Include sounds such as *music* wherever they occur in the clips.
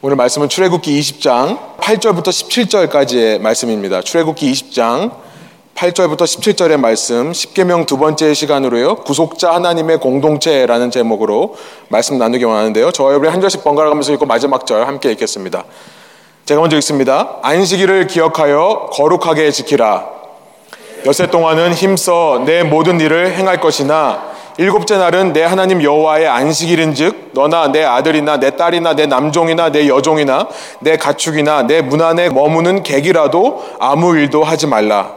오늘 말씀은 출애굽기 20장 8절부터 17절까지의 말씀입니다. 출애굽기 20장 8절부터 17절의 말씀 10계명 두 번째 시간으로요. 구속자 하나님의 공동체라는 제목으로 말씀 나누기 원하는데요. 저와 여러분이 한 절씩 번갈아 가면서 읽고 마지막 절 함께 읽겠습니다. 제가 먼저 읽습니다. 안식일을 기억하여 거룩하게 지키라. 여세 동안은 힘써 내 모든 일을 행할 것이나 일곱째 날은 내 하나님 여호와의 안식일인즉 너나 내 아들이나 내 딸이나 내 남종이나 내 여종이나 내 가축이나 내 문 안에 머무는 객이라도 아무 일도 하지 말라.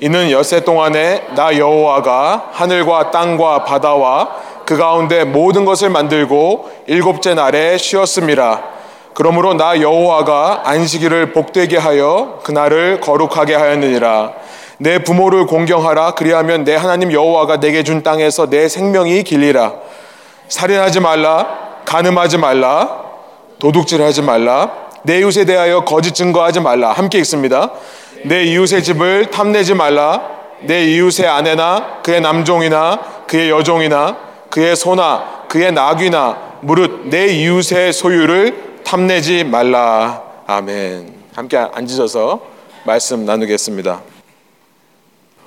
이는 엿새 동안에 나 여호와가 하늘과 땅과 바다와 그 가운데 모든 것을 만들고 일곱째 날에 쉬었습니다. 그러므로 나 여호와가 안식일을 복되게 하여 그날을 거룩하게 하였느니라. 내 부모를 공경하라. 그리하면 내 하나님 여호와가 내게 준 땅에서 내 생명이 길리라. 살인하지 말라. 간음하지 말라. 도둑질하지 말라. 내 이웃에 대하여 거짓 증거하지 말라. 함께 읽습니다. 내 이웃의 집을 탐내지 말라. 내 이웃의 아내나 그의 남종이나 그의 여종이나 그의 소나 그의 나귀나 무릇 내 이웃의 소유를 탐내지 말라. 아멘. 함께 앉으셔서 말씀 나누겠습니다.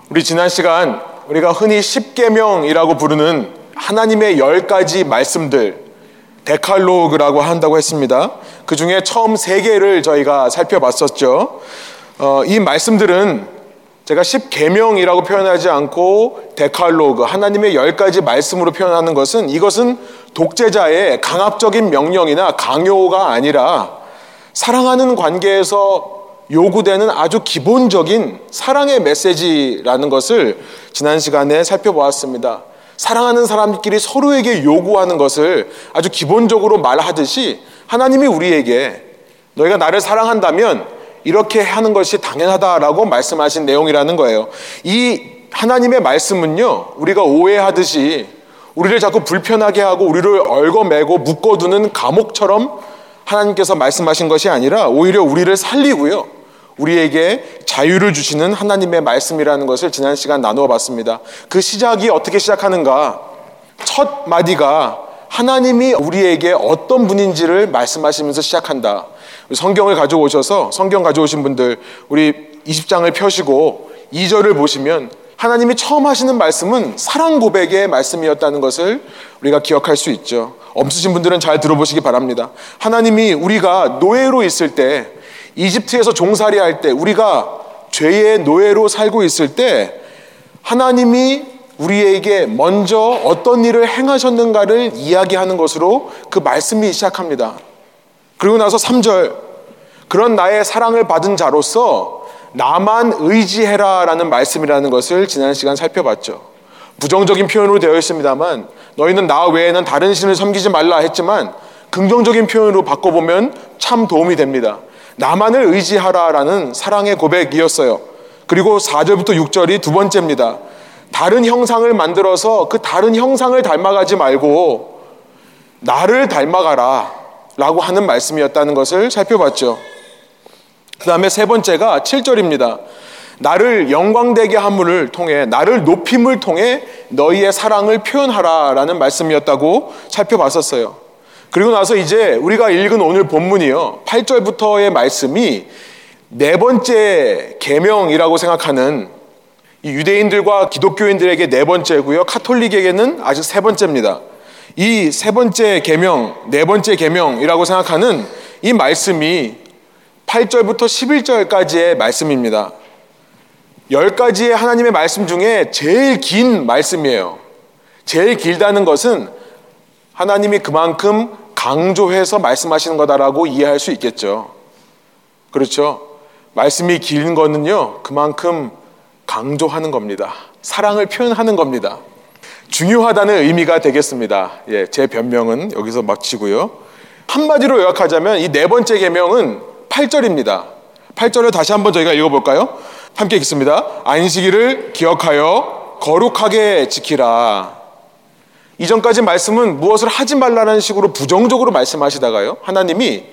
우리 지난 시간 우리가 흔히 십계명이라고 부르는 하나님의 열 가지 말씀들 데칼로그라고 한다고 했습니다. 그 중에 처음 세 개를 저희가 살펴봤었죠. 어, 이 말씀들은 제가 십계명이라고 표현하지 않고 데칼로그 하나님의 열 가지 말씀으로 표현하는 것은 이것은 독재자의 강압적인 명령이나 강요가 아니라 사랑하는 관계에서 요구되는 아주 기본적인 사랑의 메시지라는 것을 지난 시간에 살펴보았습니다. 사랑하는 사람끼리 서로에게 요구하는 것을 아주 기본적으로 말하듯이 하나님이 우리에게 너희가 나를 사랑한다면 이렇게 하는 것이 당연하다라고 말씀하신 내용이라는 거예요. 이 하나님의 말씀은요, 우리가 오해하듯이 우리를 자꾸 불편하게 하고 우리를 얽어매고 묶어두는 감옥처럼 하나님께서 말씀하신 것이 아니라 오히려 우리를 살리고요. 우리에게 자유를 주시는 하나님의 말씀이라는 것을 지난 시간 나누어 봤습니다. 그 시작이 어떻게 시작하는가? 첫 마디가 하나님이 우리에게 어떤 분인지를 말씀하시면서 시작한다. 성경을 가져오셔서 성경 가져오신 분들 우리 20장을 펴시고 2절을 보시면 하나님이 처음 하시는 말씀은 사랑 고백의 말씀이었다는 것을 우리가 기억할 수 있죠. 없으신 분들은 잘 들어보시기 바랍니다. 하나님이 우리가 노예로 있을 때 이집트에서 종살이 할 때 우리가 죄의 노예로 살고 있을 때 하나님이 우리에게 먼저 어떤 일을 행하셨는가를 이야기하는 것으로 그 말씀이 시작합니다. 그리고 나서 3절 그런 나의 사랑을 받은 자로서 나만 의지해라 라는 말씀이라는 것을 지난 시간 살펴봤죠. 부정적인 표현으로 되어 있습니다만 너희는 나 외에는 다른 신을 섬기지 말라 했지만 긍정적인 표현으로 바꿔보면 참 도움이 됩니다. 나만을 의지하라라는 사랑의 고백이었어요. 그리고 4절부터 6절이 두 번째입니다. 다른 형상을 만들어서 그 다른 형상을 닮아가지 말고 나를 닮아가라 라고 하는 말씀이었다는 것을 살펴봤죠. 그 다음에 세 번째가 7절입니다. 나를 영광되게 함을 통해 나를 높임을 통해 너희의 사랑을 표현하라 라는 말씀이었다고 살펴봤었어요. 그리고 나서 이제 우리가 읽은 오늘 본문이요. 8절부터의 말씀이 네 번째 계명이라고 생각하는 유대인들과 기독교인들에게 네 번째고요. 카톨릭에게는 아직 세 번째입니다. 이 세 번째 계명, 네 번째 계명이라고 생각하는 이 말씀이 8절부터 11절까지의 말씀입니다. 열 가지의 하나님의 말씀 중에 제일 긴 말씀이에요. 제일 길다는 것은 하나님이 그만큼 강조해서 말씀하시는 거다라고 이해할 수 있겠죠. 그렇죠. 말씀이 긴 거는요, 그만큼 강조하는 겁니다. 사랑을 표현하는 겁니다. 중요하다는 의미가 되겠습니다. 예, 제 변명은 여기서 마치고요. 한마디로 요약하자면 이 네 번째 계명은 8절입니다. 8절을 다시 한번 저희가 읽어 볼까요? 함께 읽습니다. 안식일을 기억하여 거룩하게 지키라. 이전까지 말씀은 무엇을 하지 말라는 식으로 부정적으로 말씀하시다가요. 하나님이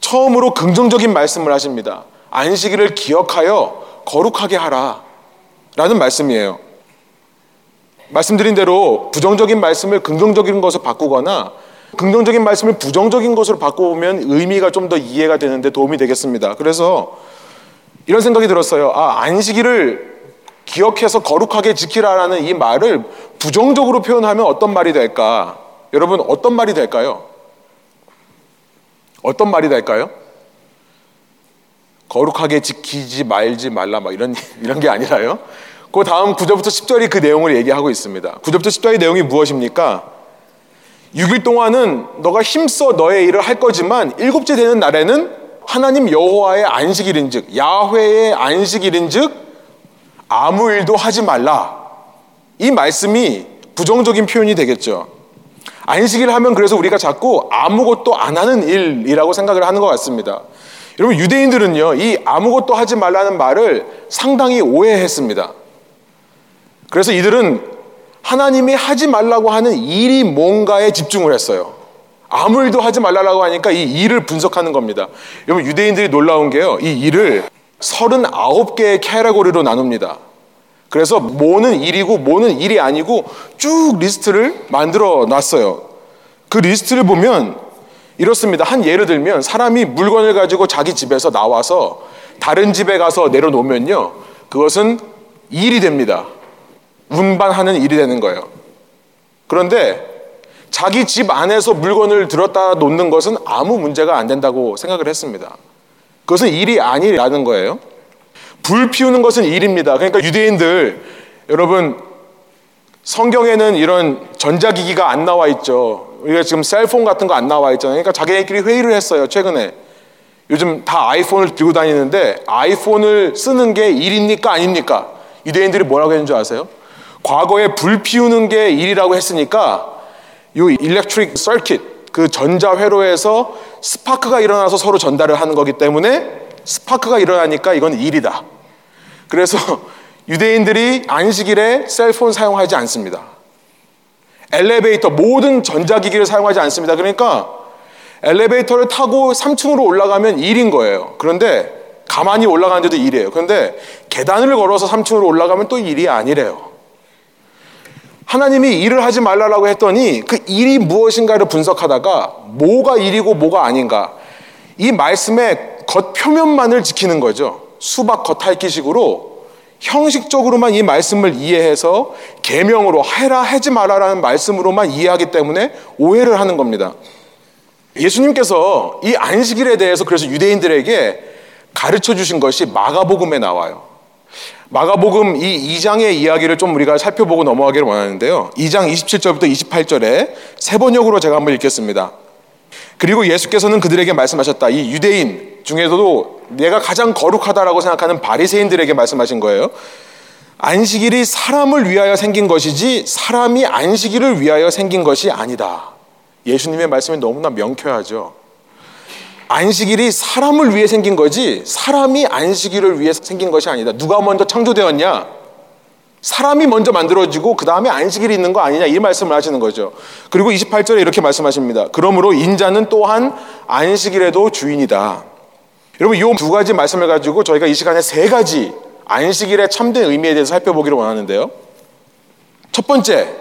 처음으로 긍정적인 말씀을 하십니다. 안식일을 기억하여 거룩하게 하라. 라는 말씀이에요. 말씀드린 대로 부정적인 말씀을 긍정적인 것으로 바꾸거나 긍정적인 말씀을 부정적인 것으로 바꿔보면 의미가 좀 더 이해가 되는데 도움이 되겠습니다. 그래서 이런 생각이 들었어요. 아, 안식일을 기억해서 거룩하게 지키라라는 이 말을 부정적으로 표현하면 어떤 말이 될까? 여러분, 어떤 말이 될까요? 어떤 말이 될까요? 거룩하게 지키지 말지 말라 막 이런 *laughs* 이런 게 아니라요. 그 다음 9절부터 10절이 그 내용을 얘기하고 있습니다. 9절부터 10절의 내용이 무엇입니까? 6일 동안은 너가 힘써 너의 일을 할 거지만 일곱째 되는 날에는 하나님 여호와의 안식일인즉 야훼의 안식일인즉 아무 일도 하지 말라. 이 말씀이 부정적인 표현이 되겠죠. 안식일 하면 그래서 우리가 자꾸 아무것도 안 하는 일이라고 생각을 하는 것 같습니다. 여러분 유대인들은요 이 아무것도 하지 말라는 말을 상당히 오해했습니다. 그래서 이들은 하나님이 하지 말라고 하는 일이 뭔가에 집중을 했어요. 아무 일도 하지 말라고 하니까 이 일을 분석하는 겁니다. 여러분 유대인들이 놀라운 게요. 이 일을 39개의 카테고리로 나눕니다. 그래서 뭐는 일이고 뭐는 일이 아니고 쭉 리스트를 만들어 놨어요. 그 리스트를 보면 이렇습니다. 한 예를 들면 사람이 물건을 가지고 자기 집에서 나와서 다른 집에 가서 내려놓으면요. 그것은 일이 됩니다. 운반하는 일이 되는 거예요. 그런데 자기 집 안에서 물건을 들었다 놓는 것은 아무 문제가 안 된다고 생각을 했습니다. 그것은 일이 아니라는 거예요. 불 피우는 것은 일입니다. 그러니까 유대인들 여러분 성경에는 이런 전자기기가 안 나와 있죠. 우리가 지금 셀폰 같은 거 안 나와 있잖아요. 그러니까 자기네끼리 회의를 했어요. 최근에 요즘 다 아이폰을 들고 다니는데 아이폰을 쓰는 게 일입니까 아닙니까? 유대인들이 뭐라고 했는 줄 아세요? 과거에 불 피우는 게 일이라고 했으니까 이 electric circuit 그 전자 회로에서 스파크가 일어나서 서로 전달을 하는 거기 때문에 스파크가 일어나니까 이건 일이다. 그래서 *laughs* 유대인들이 안식일에 cell phone 사용하지 않습니다. 엘리베이터 모든 전자기기를 사용하지 않습니다. 그러니까 엘리베이터를 타고 3층으로 올라가면 일인 거예요. 그런데 가만히 올라가는데도 일이에요. 그런데 계단을 걸어서 3층으로 올라가면 또 일이 아니래요. 하나님이 일을 하지 말라고 했더니 그 일이 무엇인가를 분석하다가 뭐가 일이고 뭐가 아닌가 이 말씀의 겉 표면만을 지키는 거죠. 수박 겉핥기식으로 형식적으로만 이 말씀을 이해해서 계명으로 해라 하지 말아라는 말씀으로만 이해하기 때문에 오해를 하는 겁니다. 예수님께서 이 안식일에 대해서 그래서 유대인들에게 가르쳐 주신 것이 마가복음에 나와요. 마가복음 이 2장의 이야기를 좀 우리가 살펴보고 넘어가기를 원하는데요. 2장 27절부터 28절에 세 번역으로 제가 한번 읽겠습니다. 그리고 예수께서는 그들에게 말씀하셨다. 이 유대인 중에서도 내가 가장 거룩하다라고 생각하는 바리새인들에게 말씀하신 거예요. 안식일이 사람을 위하여 생긴 것이지 사람이 안식일을 위하여 생긴 것이 아니다. 예수님의 말씀이 너무나 명쾌하죠. 안식일이 사람을 위해 생긴 거지 사람이 안식일을 위해 생긴 것이 아니다. 누가 먼저 창조되었냐? 사람이 먼저 만들어지고 그 다음에 안식일이 있는 거 아니냐 이 말씀을 하시는 거죠. 그리고 28절에 이렇게 말씀하십니다. 그러므로 인자는 또한 안식일에도 주인이다. 여러분 이 두 가지 말씀을 가지고 저희가 이 시간에 세 가지 안식일의 참된 의미에 대해서 살펴보기를 원하는데요. 첫 번째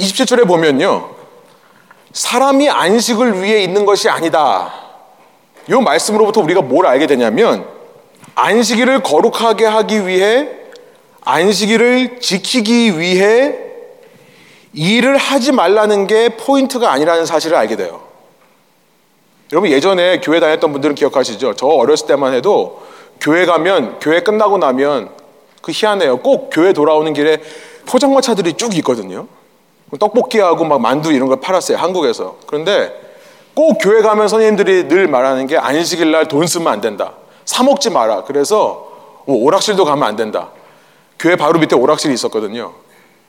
27절에 보면요. 사람이 안식을 위해 있는 것이 아니다. 이 말씀으로부터 우리가 뭘 알게 되냐면 안식일을 거룩하게 하기 위해 안식일을 지키기 위해 일을 하지 말라는 게 포인트가 아니라는 사실을 알게 돼요. 여러분 예전에 교회 다녔던 분들은 기억하시죠? 저 어렸을 때만 해도 교회 가면 교회 끝나고 나면 그 희한해요. 꼭 교회 돌아오는 길에 포장마차들이 쭉 있거든요. 떡볶이하고 막 만두 이런 걸 팔았어요. 한국에서. 그런데 꼭 교회 가면 선생님들이 늘 말하는 게 안식일 날 돈 쓰면 안 된다. 사 먹지 마라. 그래서 뭐 오락실도 가면 안 된다. 교회 바로 밑에 오락실이 있었거든요.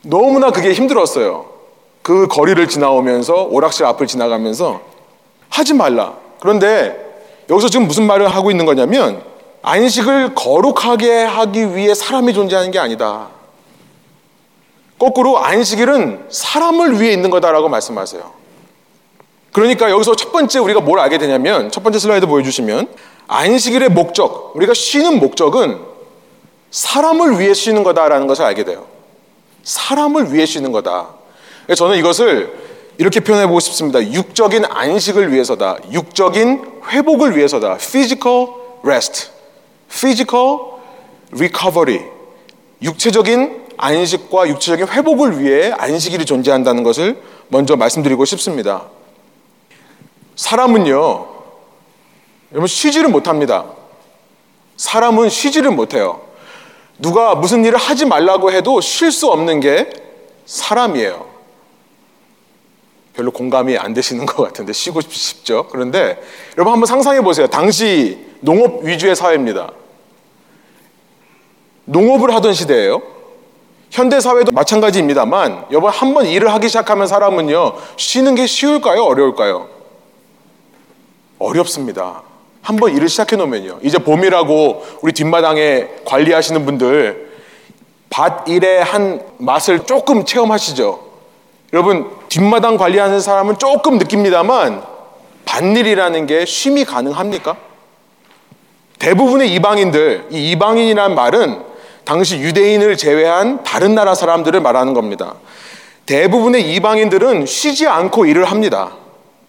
너무나 그게 힘들었어요. 그 거리를 지나오면서 오락실 앞을 지나가면서 하지 말라. 그런데 여기서 지금 무슨 말을 하고 있는 거냐면 안식을 거룩하게 하기 위해 사람이 존재하는 게 아니다. 거꾸로 안식일은 사람을 위해 있는 거다라고 말씀하세요. 그러니까 여기서 첫 번째 우리가 뭘 알게 되냐면 첫 번째 슬라이드 보여주시면 안식일의 목적, 우리가 쉬는 목적은 사람을 위해 쉬는 거다라는 것을 알게 돼요. 사람을 위해 쉬는 거다. 저는 이것을 이렇게 표현해 보고 싶습니다. 육적인 안식을 위해서다. 육적인 회복을 위해서다. physical rest, physical recovery. 육체적인 안식과 육체적인 회복을 위해 안식일이 존재한다는 것을 먼저 말씀드리고 싶습니다. 사람은요, 여러분 쉬지를 못합니다. 사람은 쉬지를 못해요. 누가 무슨 일을 하지 말라고 해도 쉴 수 없는 게 사람이에요. 별로 공감이 안 되시는 것 같은데 쉬고 싶죠. 그런데 여러분 한번 상상해 보세요. 당시 농업 위주의 사회입니다. 농업을 하던 시대예요. 현대 사회도 마찬가지입니다만 여러분 한번 일을 하기 시작하면 사람은요 쉬는 게 쉬울까요? 어려울까요? 어렵습니다. 한번 일을 시작해 놓으면요. 이제 봄이라고 우리 뒷마당에 관리하시는 분들 밭 일의 한 맛을 조금 체험하시죠. 여러분 뒷마당 관리하는 사람은 조금 느낍니다만 밭일이라는 게 쉼이 가능합니까? 대부분의 이방인들, 이 이방인이란 말은 당시 유대인을 제외한 다른 나라 사람들을 말하는 겁니다. 대부분의 이방인들은 쉬지 않고 일을 합니다.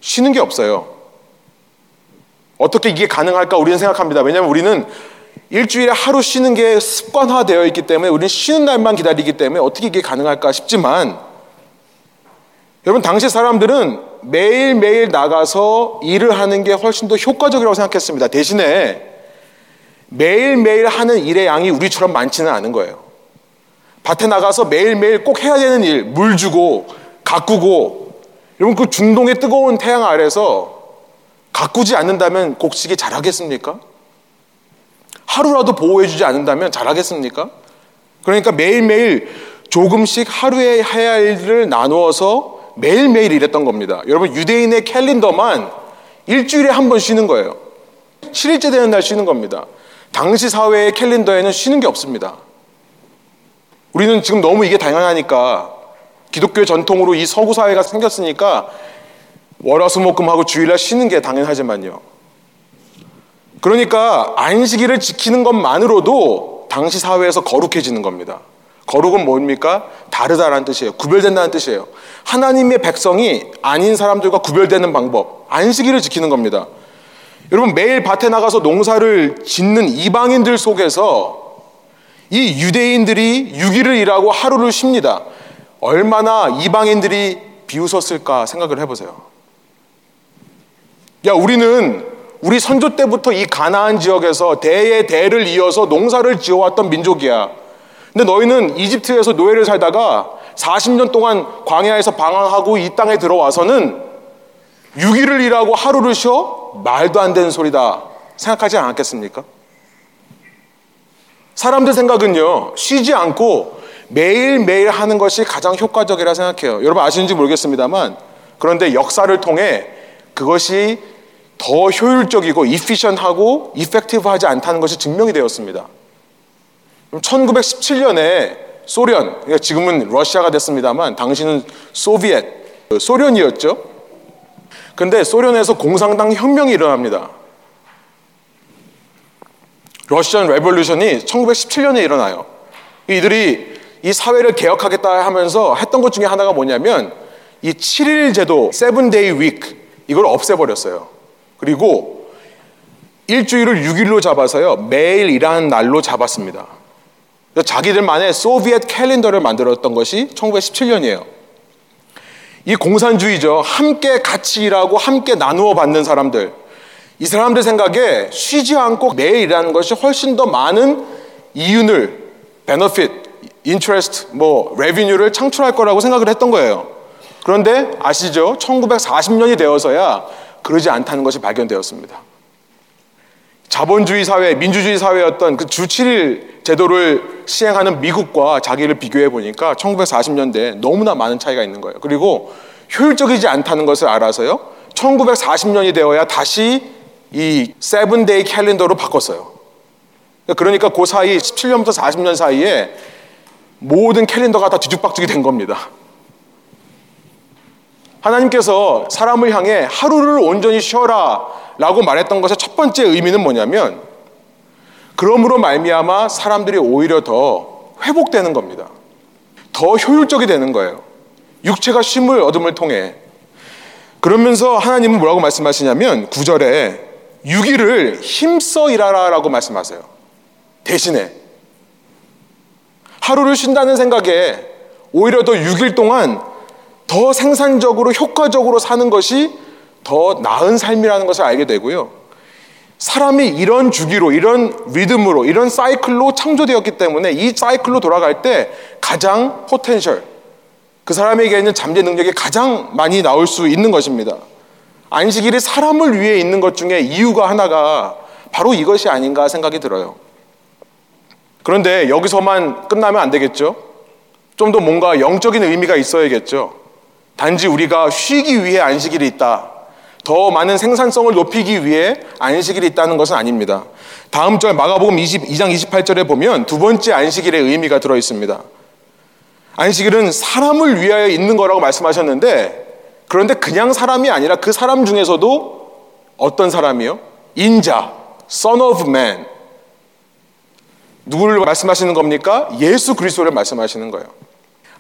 쉬는 게 없어요. 어떻게 이게 가능할까 우리는 생각합니다. 왜냐하면 우리는 일주일에 하루 쉬는 게 습관화되어 있기 때문에 우리는 쉬는 날만 기다리기 때문에 어떻게 이게 가능할까 싶지만 여러분 당시 사람들은 매일매일 나가서 일을 하는 게 훨씬 더 효과적이라고 생각했습니다. 대신에 매일매일 하는 일의 양이 우리처럼 많지는 않은 거예요. 밭에 나가서 매일매일 꼭 해야 되는 일, 물 주고, 가꾸고, 여러분 그 중동의 뜨거운 태양 아래서 가꾸지 않는다면 곡식이 자라겠습니까? 하루라도 보호해주지 않는다면 자라겠습니까? 그러니까 매일매일 조금씩 하루에 해야 할 일을 나누어서 매일매일 일했던 겁니다. 여러분 유대인의 캘린더만 일주일에 한 번 쉬는 거예요. 7일째 되는 날 쉬는 겁니다. 당시 사회의 캘린더에는 쉬는 게 없습니다. 우리는 지금 너무 이게 당연하니까 기독교 전통으로 이 서구 사회가 생겼으니까 월화수목금하고 주일날 쉬는 게 당연하지만요. 그러니까 안식일을 지키는 것만으로도 당시 사회에서 거룩해지는 겁니다. 거룩은 뭡니까? 다르다라는 뜻이에요. 구별된다는 뜻이에요. 하나님의 백성이 아닌 사람들과 구별되는 방법. 안식일을 지키는 겁니다. 여러분 매일 밭에 나가서 농사를 짓는 이방인들 속에서 이 유대인들이 6일을 일하고 하루를 쉽니다. 얼마나 이방인들이 비웃었을까 생각을 해보세요. 야, 우리는 우리 선조 때부터 이 가나안 지역에서 대의 대를 이어서 농사를 지어왔던 민족이야. 근데 너희는 이집트에서 노예를 살다가 40년 동안 광야에서 방황하고 이 땅에 들어와서는 6일을 일하고 하루를 쉬어? 말도 안 되는 소리다. 생각하지 않았겠습니까? 사람들 생각은요, 쉬지 않고 매일매일 하는 것이 가장 효과적이라 생각해요. 여러분 아시는지 모르겠습니다만, 그런데 역사를 통해 그것이 더 효율적이고 이피션하고 이펙티브하지 않다는 것이 증명이 되었습니다. 1917년에 소련, 그러니까 지금은 러시아가 됐습니다만 당시는 소비엣, 소련이었죠. 근데 소련에서 공산당 혁명이 일어납니다. Russian Revolution이 1917년에 일어나요. 이들이 이 사회를 개혁하겠다 하면서 했던 것 중에 하나가 뭐냐면 이 7일 제도, 7day week 이걸 없애버렸어요. 그리고 일주일을 6일로 잡아서요. 매일 일하는 날로 잡았습니다. 자기들만의 Soviet calendar를 만들었던 것이 1917년이에요. 이 공산주의죠. 함께 같이 일하고 함께 나누어 받는 사람들. 이 사람들 생각에 쉬지 않고 매일 일하는 것이 훨씬 더 많은 이윤을, benefit, interest, 뭐, revenue를 창출할 거라고 생각을 했던 거예요. 그런데 아시죠? 1940년이 되어서야 그러지 않다는 것이 발견되었습니다. 자본주의 사회, 민주주의 사회였던 그 주 7일 제도를 시행하는 미국과 자기를 비교해 보니까 1940년대에 너무나 많은 차이가 있는 거예요. 그리고 효율적이지 않다는 것을 알아서요. 1940년이 되어야 다시 이 seven day calendar로 바꿨어요. 그러니까 그 사이 17년부터 40년 사이에 모든 캘린더가 다 뒤죽박죽이 된 겁니다. 하나님께서 사람을 향해 하루를 온전히 쉬어라 라고 말했던 것의 첫 번째 의미는 뭐냐면 그러므로 말미암아 사람들이 오히려 더 회복되는 겁니다. 더 효율적이 되는 거예요. 육체가 쉼을 얻음을 통해 그러면서 하나님은 뭐라고 말씀하시냐면 9절에 6일을 힘써 일하라라고 말씀하세요. 대신에 하루를 쉰다는 생각에 오히려 더 6일 동안 더 생산적으로 효과적으로 사는 것이 더 나은 삶이라는 것을 알게 되고요. 사람이 이런 주기로, 이런 리듬으로, 이런 사이클로 창조되었기 때문에 이 사이클로 돌아갈 때 가장 potential, 그 사람에게 있는 잠재 능력이 가장 많이 나올 수 있는 것입니다. 안식일이 사람을 위해 있는 것 중에 이유가 하나가 바로 이것이 아닌가 생각이 들어요. 그런데 여기서만 끝나면 안 되겠죠? 좀 더 뭔가 영적인 의미가 있어야겠죠? 단지 우리가 쉬기 위해 안식일이 있다. 더 많은 생산성을 높이기 위해 안식일이 있다는 것은 아닙니다. 다음 절 마가복음 22장 28절에 보면 두 번째 안식일의 의미가 들어 있습니다. 안식일은 사람을 위하여 있는 거라고 말씀하셨는데 그런데 그냥 사람이 아니라 그 사람 중에서도 어떤 사람이요? 인자, son of man. 누구를 말씀하시는 겁니까? 예수 그리스도를 말씀하시는 거예요.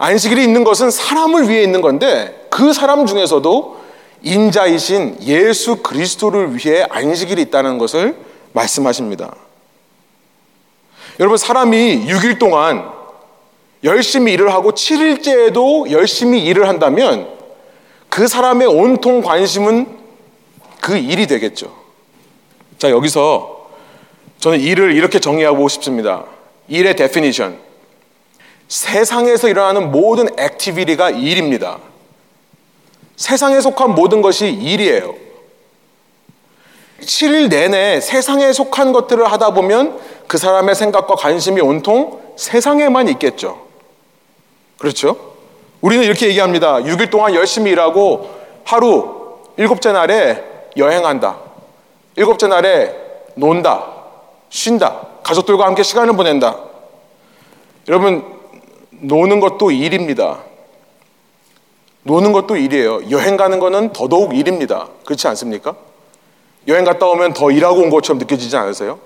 안식일이 있는 것은 사람을 위해 있는 건데 그 사람 중에서도 인자이신 예수 그리스도를 위해 안식일이 있다는 것을 말씀하십니다. 여러분, 사람이 6일 동안 열심히 일을 하고 7일째에도 열심히 일을 한다면 그 사람의 온통 관심은 그 일이 되겠죠. 자, 여기서 저는 일을 이렇게 정의하고 싶습니다. 일의 definition. 세상에서 일어나는 모든 activity가 일입니다. 세상에 속한 모든 것이 일이에요. 7일 내내 세상에 속한 것들을 하다 보면 그 사람의 생각과 관심이 온통 세상에만 있겠죠. 그렇죠? 우리는 이렇게 얘기합니다. 6일 동안 열심히 일하고 하루 일곱째 날에 여행한다. 일곱째 날에 논다. 쉰다. 가족들과 함께 시간을 보낸다. 여러분, 노는 것도 일입니다. 노는 것도 일이에요. 여행 가는 거는 더더욱 일입니다. 그렇지 않습니까? 여행 갔다 오면 더 일하고 온 것처럼 느껴지지 않으세요?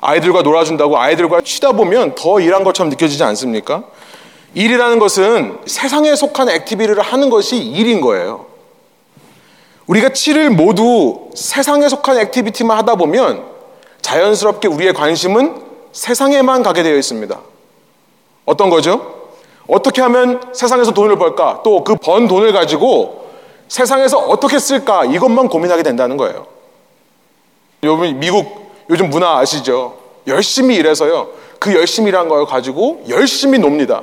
아이들과 놀아준다고 아이들과 쉬다 보면 더 일한 것처럼 느껴지지 않습니까? 일이라는 것은 세상에 속한 activity를 하는 것이 일인 거예요. 우리가 7일 모두 세상에 속한 activity만 하다 보면 자연스럽게 우리의 관심은 세상에만 가게 되어 있습니다. 어떤 거죠? 어떻게 하면 세상에서 돈을 벌까? 또 그 번 돈을 가지고 세상에서 어떻게 쓸까? 이것만 고민하게 된다는 거예요. 여러분, 미국 요즘 문화 아시죠? 열심히 일해서요. 그 일한 걸 가지고 열심히 놉니다.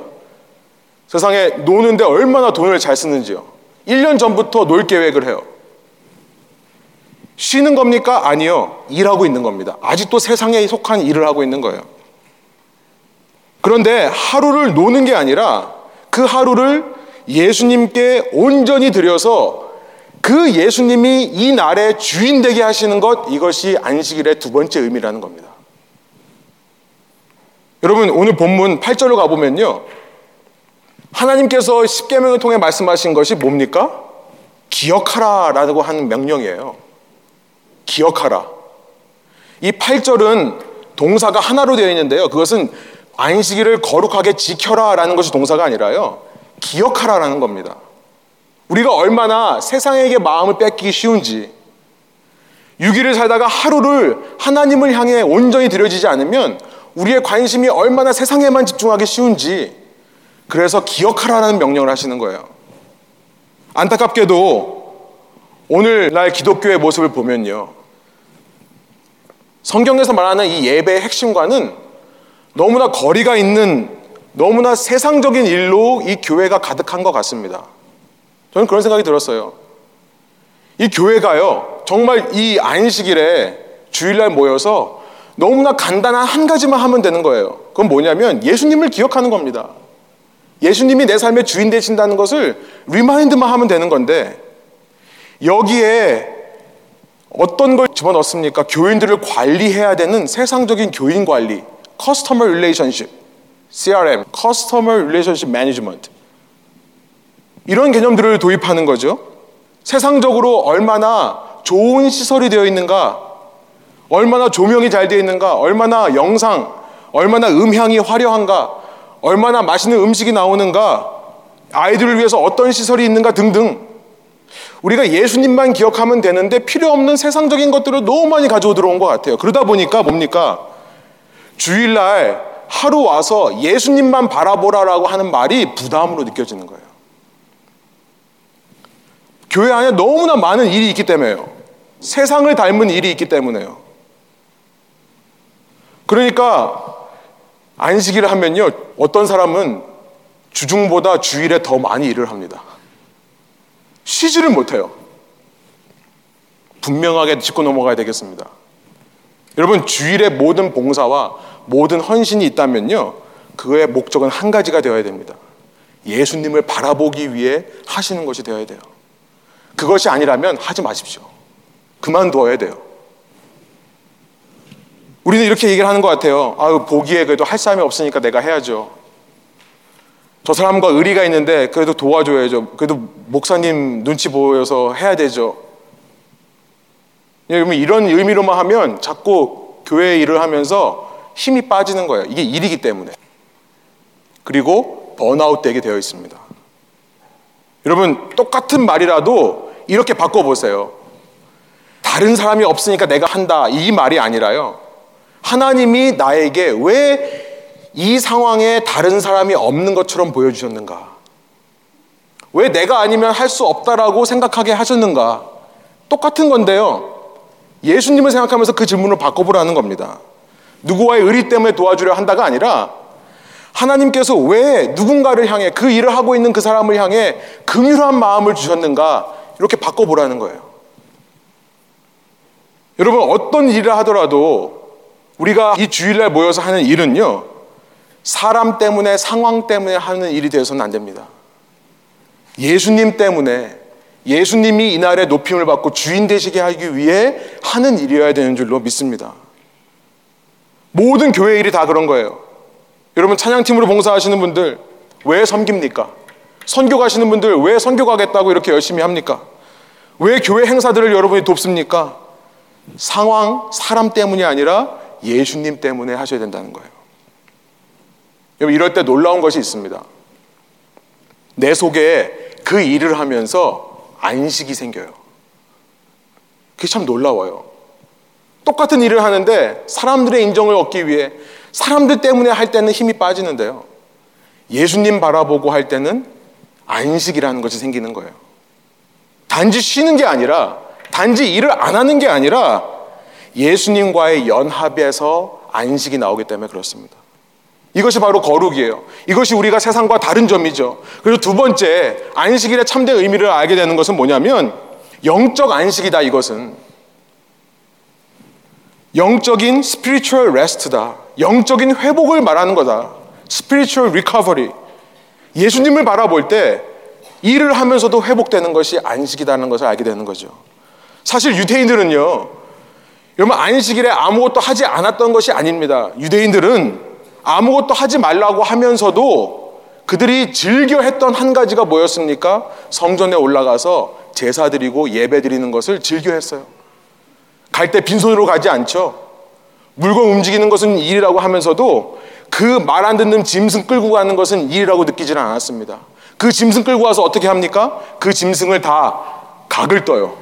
세상에 노는데 얼마나 돈을 잘 쓰는지요. 1년 전부터 놀 계획을 해요. 쉬는 겁니까? 아니요. 일하고 있는 겁니다. 아직도 세상에 속한 일을 하고 있는 거예요. 그런데 하루를 노는 게 아니라 그 하루를 예수님께 온전히 드려서 그 예수님이 이 날의 주인 되게 하시는 것 이것이 안식일의 두 번째 의미라는 겁니다. 여러분 오늘 본문 8절로 가 보면요. 하나님께서 십계명을 통해 말씀하신 것이 뭡니까? 기억하라라고 하는 명령이에요. 기억하라. 이 8절은 동사가 하나로 되어 있는데요. 그것은 안식일을 거룩하게 지켜라라는 것이 동사가 아니라요. 기억하라라는 겁니다. 우리가 얼마나 세상에게 마음을 뺏기기 쉬운지 6일을 살다가 하루를 하나님을 향해 온전히 들여지지 않으면 우리의 관심이 얼마나 세상에만 집중하기 쉬운지 그래서 기억하라는 명령을 하시는 거예요. 안타깝게도 오늘날 기독교의 모습을 보면요. 성경에서 말하는 이 예배의 핵심과는 너무나 거리가 있는 너무나 세상적인 일로 이 교회가 가득한 것 같습니다. 저는 그런 생각이 들었어요. 이 교회가요, 정말 이 안식일에 주일날 모여서 너무나 간단한 한 가지만 하면 되는 거예요. 그건 뭐냐면 예수님을 기억하는 겁니다. 예수님이 내 삶의 주인 되신다는 것을 remind만 하면 되는 건데 여기에 어떤 걸 집어넣습니까? 교인들을 관리해야 되는 세상적인 교인 관리, customer relationship, CRM, customer relationship management 이런 개념들을 도입하는 거죠. 세상적으로 얼마나 좋은 시설이 되어 있는가, 얼마나 조명이 잘 되어 있는가, 얼마나 영상, 얼마나 음향이 화려한가, 얼마나 맛있는 음식이 나오는가, 아이들을 위해서 어떤 시설이 있는가 등등. 우리가 예수님만 기억하면 되는데 필요 없는 세상적인 것들을 너무 많이 가지고 들어온 것 같아요. 그러다 보니까 뭡니까? 주일날 하루 와서 예수님만 바라보라라고 하는 말이 부담으로 느껴지는 거예요. 교회 안에 너무나 많은 일이 있기 때문에요. 세상을 닮은 일이 있기 때문에요. 그러니까 안식일을 하면요. 어떤 사람은 주중보다 주일에 더 많이 일을 합니다. 쉬지를 못해요. 분명하게 짚고 넘어가야 되겠습니다. 여러분, 주일의 모든 봉사와 모든 헌신이 있다면요. 그의 목적은 한 가지가 되어야 됩니다. 예수님을 바라보기 위해 하시는 것이 되어야 돼요. 그것이 아니라면 하지 마십시오. 그만두어야 돼요. 우리는 이렇게 얘기를 하는 것 같아요. 아, 보기에 그래도 할 사람이 없으니까 내가 해야죠. 저 사람과 의리가 있는데 그래도 도와줘야죠. 그래도 목사님 눈치 보여서 해야 되죠. 여러분 이런 의미로만 하면 자꾸 교회 일을 하면서 힘이 빠지는 거예요. 이게 일이기 때문에. 그리고 번아웃 되게 되어 있습니다. 여러분 똑같은 말이라도 이렇게 바꿔보세요. 다른 사람이 없으니까 내가 한다. 이 말이 아니라요. 하나님이 나에게 왜 이 상황에 다른 사람이 없는 것처럼 보여주셨는가? 왜 내가 아니면 할 수 없다라고 생각하게 하셨는가? 똑같은 건데요. 예수님을 생각하면서 그 질문을 바꿔보라는 겁니다. 누구와의 의리 때문에 도와주려 한다가 아니라 하나님께서 왜 누군가를 향해 그 일을 하고 있는 그 사람을 향해 긍휼한 마음을 주셨는가 이렇게 바꿔보라는 거예요. 여러분 어떤 일을 하더라도 우리가 이 주일날 모여서 하는 일은요 사람 때문에 상황 때문에 하는 일이 되어서는 안 됩니다. 예수님 때문에 예수님이 이날에 높임을 받고 주인 되시게 하기 위해 하는 일이어야 되는 줄로 믿습니다. 모든 교회 일이 다 그런 거예요. 여러분 찬양팀으로 봉사하시는 분들 왜 섬깁니까? 선교 가시는 분들 왜 선교 가겠다고 이렇게 열심히 합니까? 왜 교회 행사들을 여러분이 돕습니까? 상황, 사람 때문이 아니라 예수님 때문에 하셔야 된다는 거예요. 여러분 이럴 때 놀라운 것이 있습니다. 내 속에 그 일을 하면서 안식이 생겨요. 그게 참 놀라워요. 똑같은 일을 하는데 사람들의 인정을 얻기 위해 사람들 때문에 할 때는 힘이 빠지는데요. 예수님 바라보고 할 때는 안식이라는 것이 생기는 거예요. 단지 쉬는 게 아니라, 단지 일을 안 하는 게 아니라 예수님과의 연합에서 안식이 나오기 때문에 그렇습니다. 이것이 바로 거룩이에요. 이것이 우리가 세상과 다른 점이죠. 그리고 두 번째, 안식일의 참된 의미를 알게 되는 것은 뭐냐면, 영적 안식이다, 이것은. 영적인 spiritual rest다. 영적인 회복을 말하는 거다. spiritual recovery. 예수님을 바라볼 때 일을 하면서도 회복되는 것이 안식이라는 것을 알게 되는 거죠. 사실 유대인들은요, 여러분 안식일에 아무것도 하지 않았던 것이 아닙니다. 유대인들은 아무것도 하지 말라고 하면서도 그들이 즐겨 했던 한 가지가 뭐였습니까? 성전에 올라가서 제사 드리고 예배 드리는 것을 즐겨 했어요. 갈 때 빈손으로 가지 않죠. 물건 움직이는 것은 일이라고 하면서도 그 말 안 듣는 짐승 끌고 가는 것은 일이라고 느끼지는 않았습니다. 그 짐승 끌고 와서 어떻게 합니까? 그 짐승을 다 각을 떠요.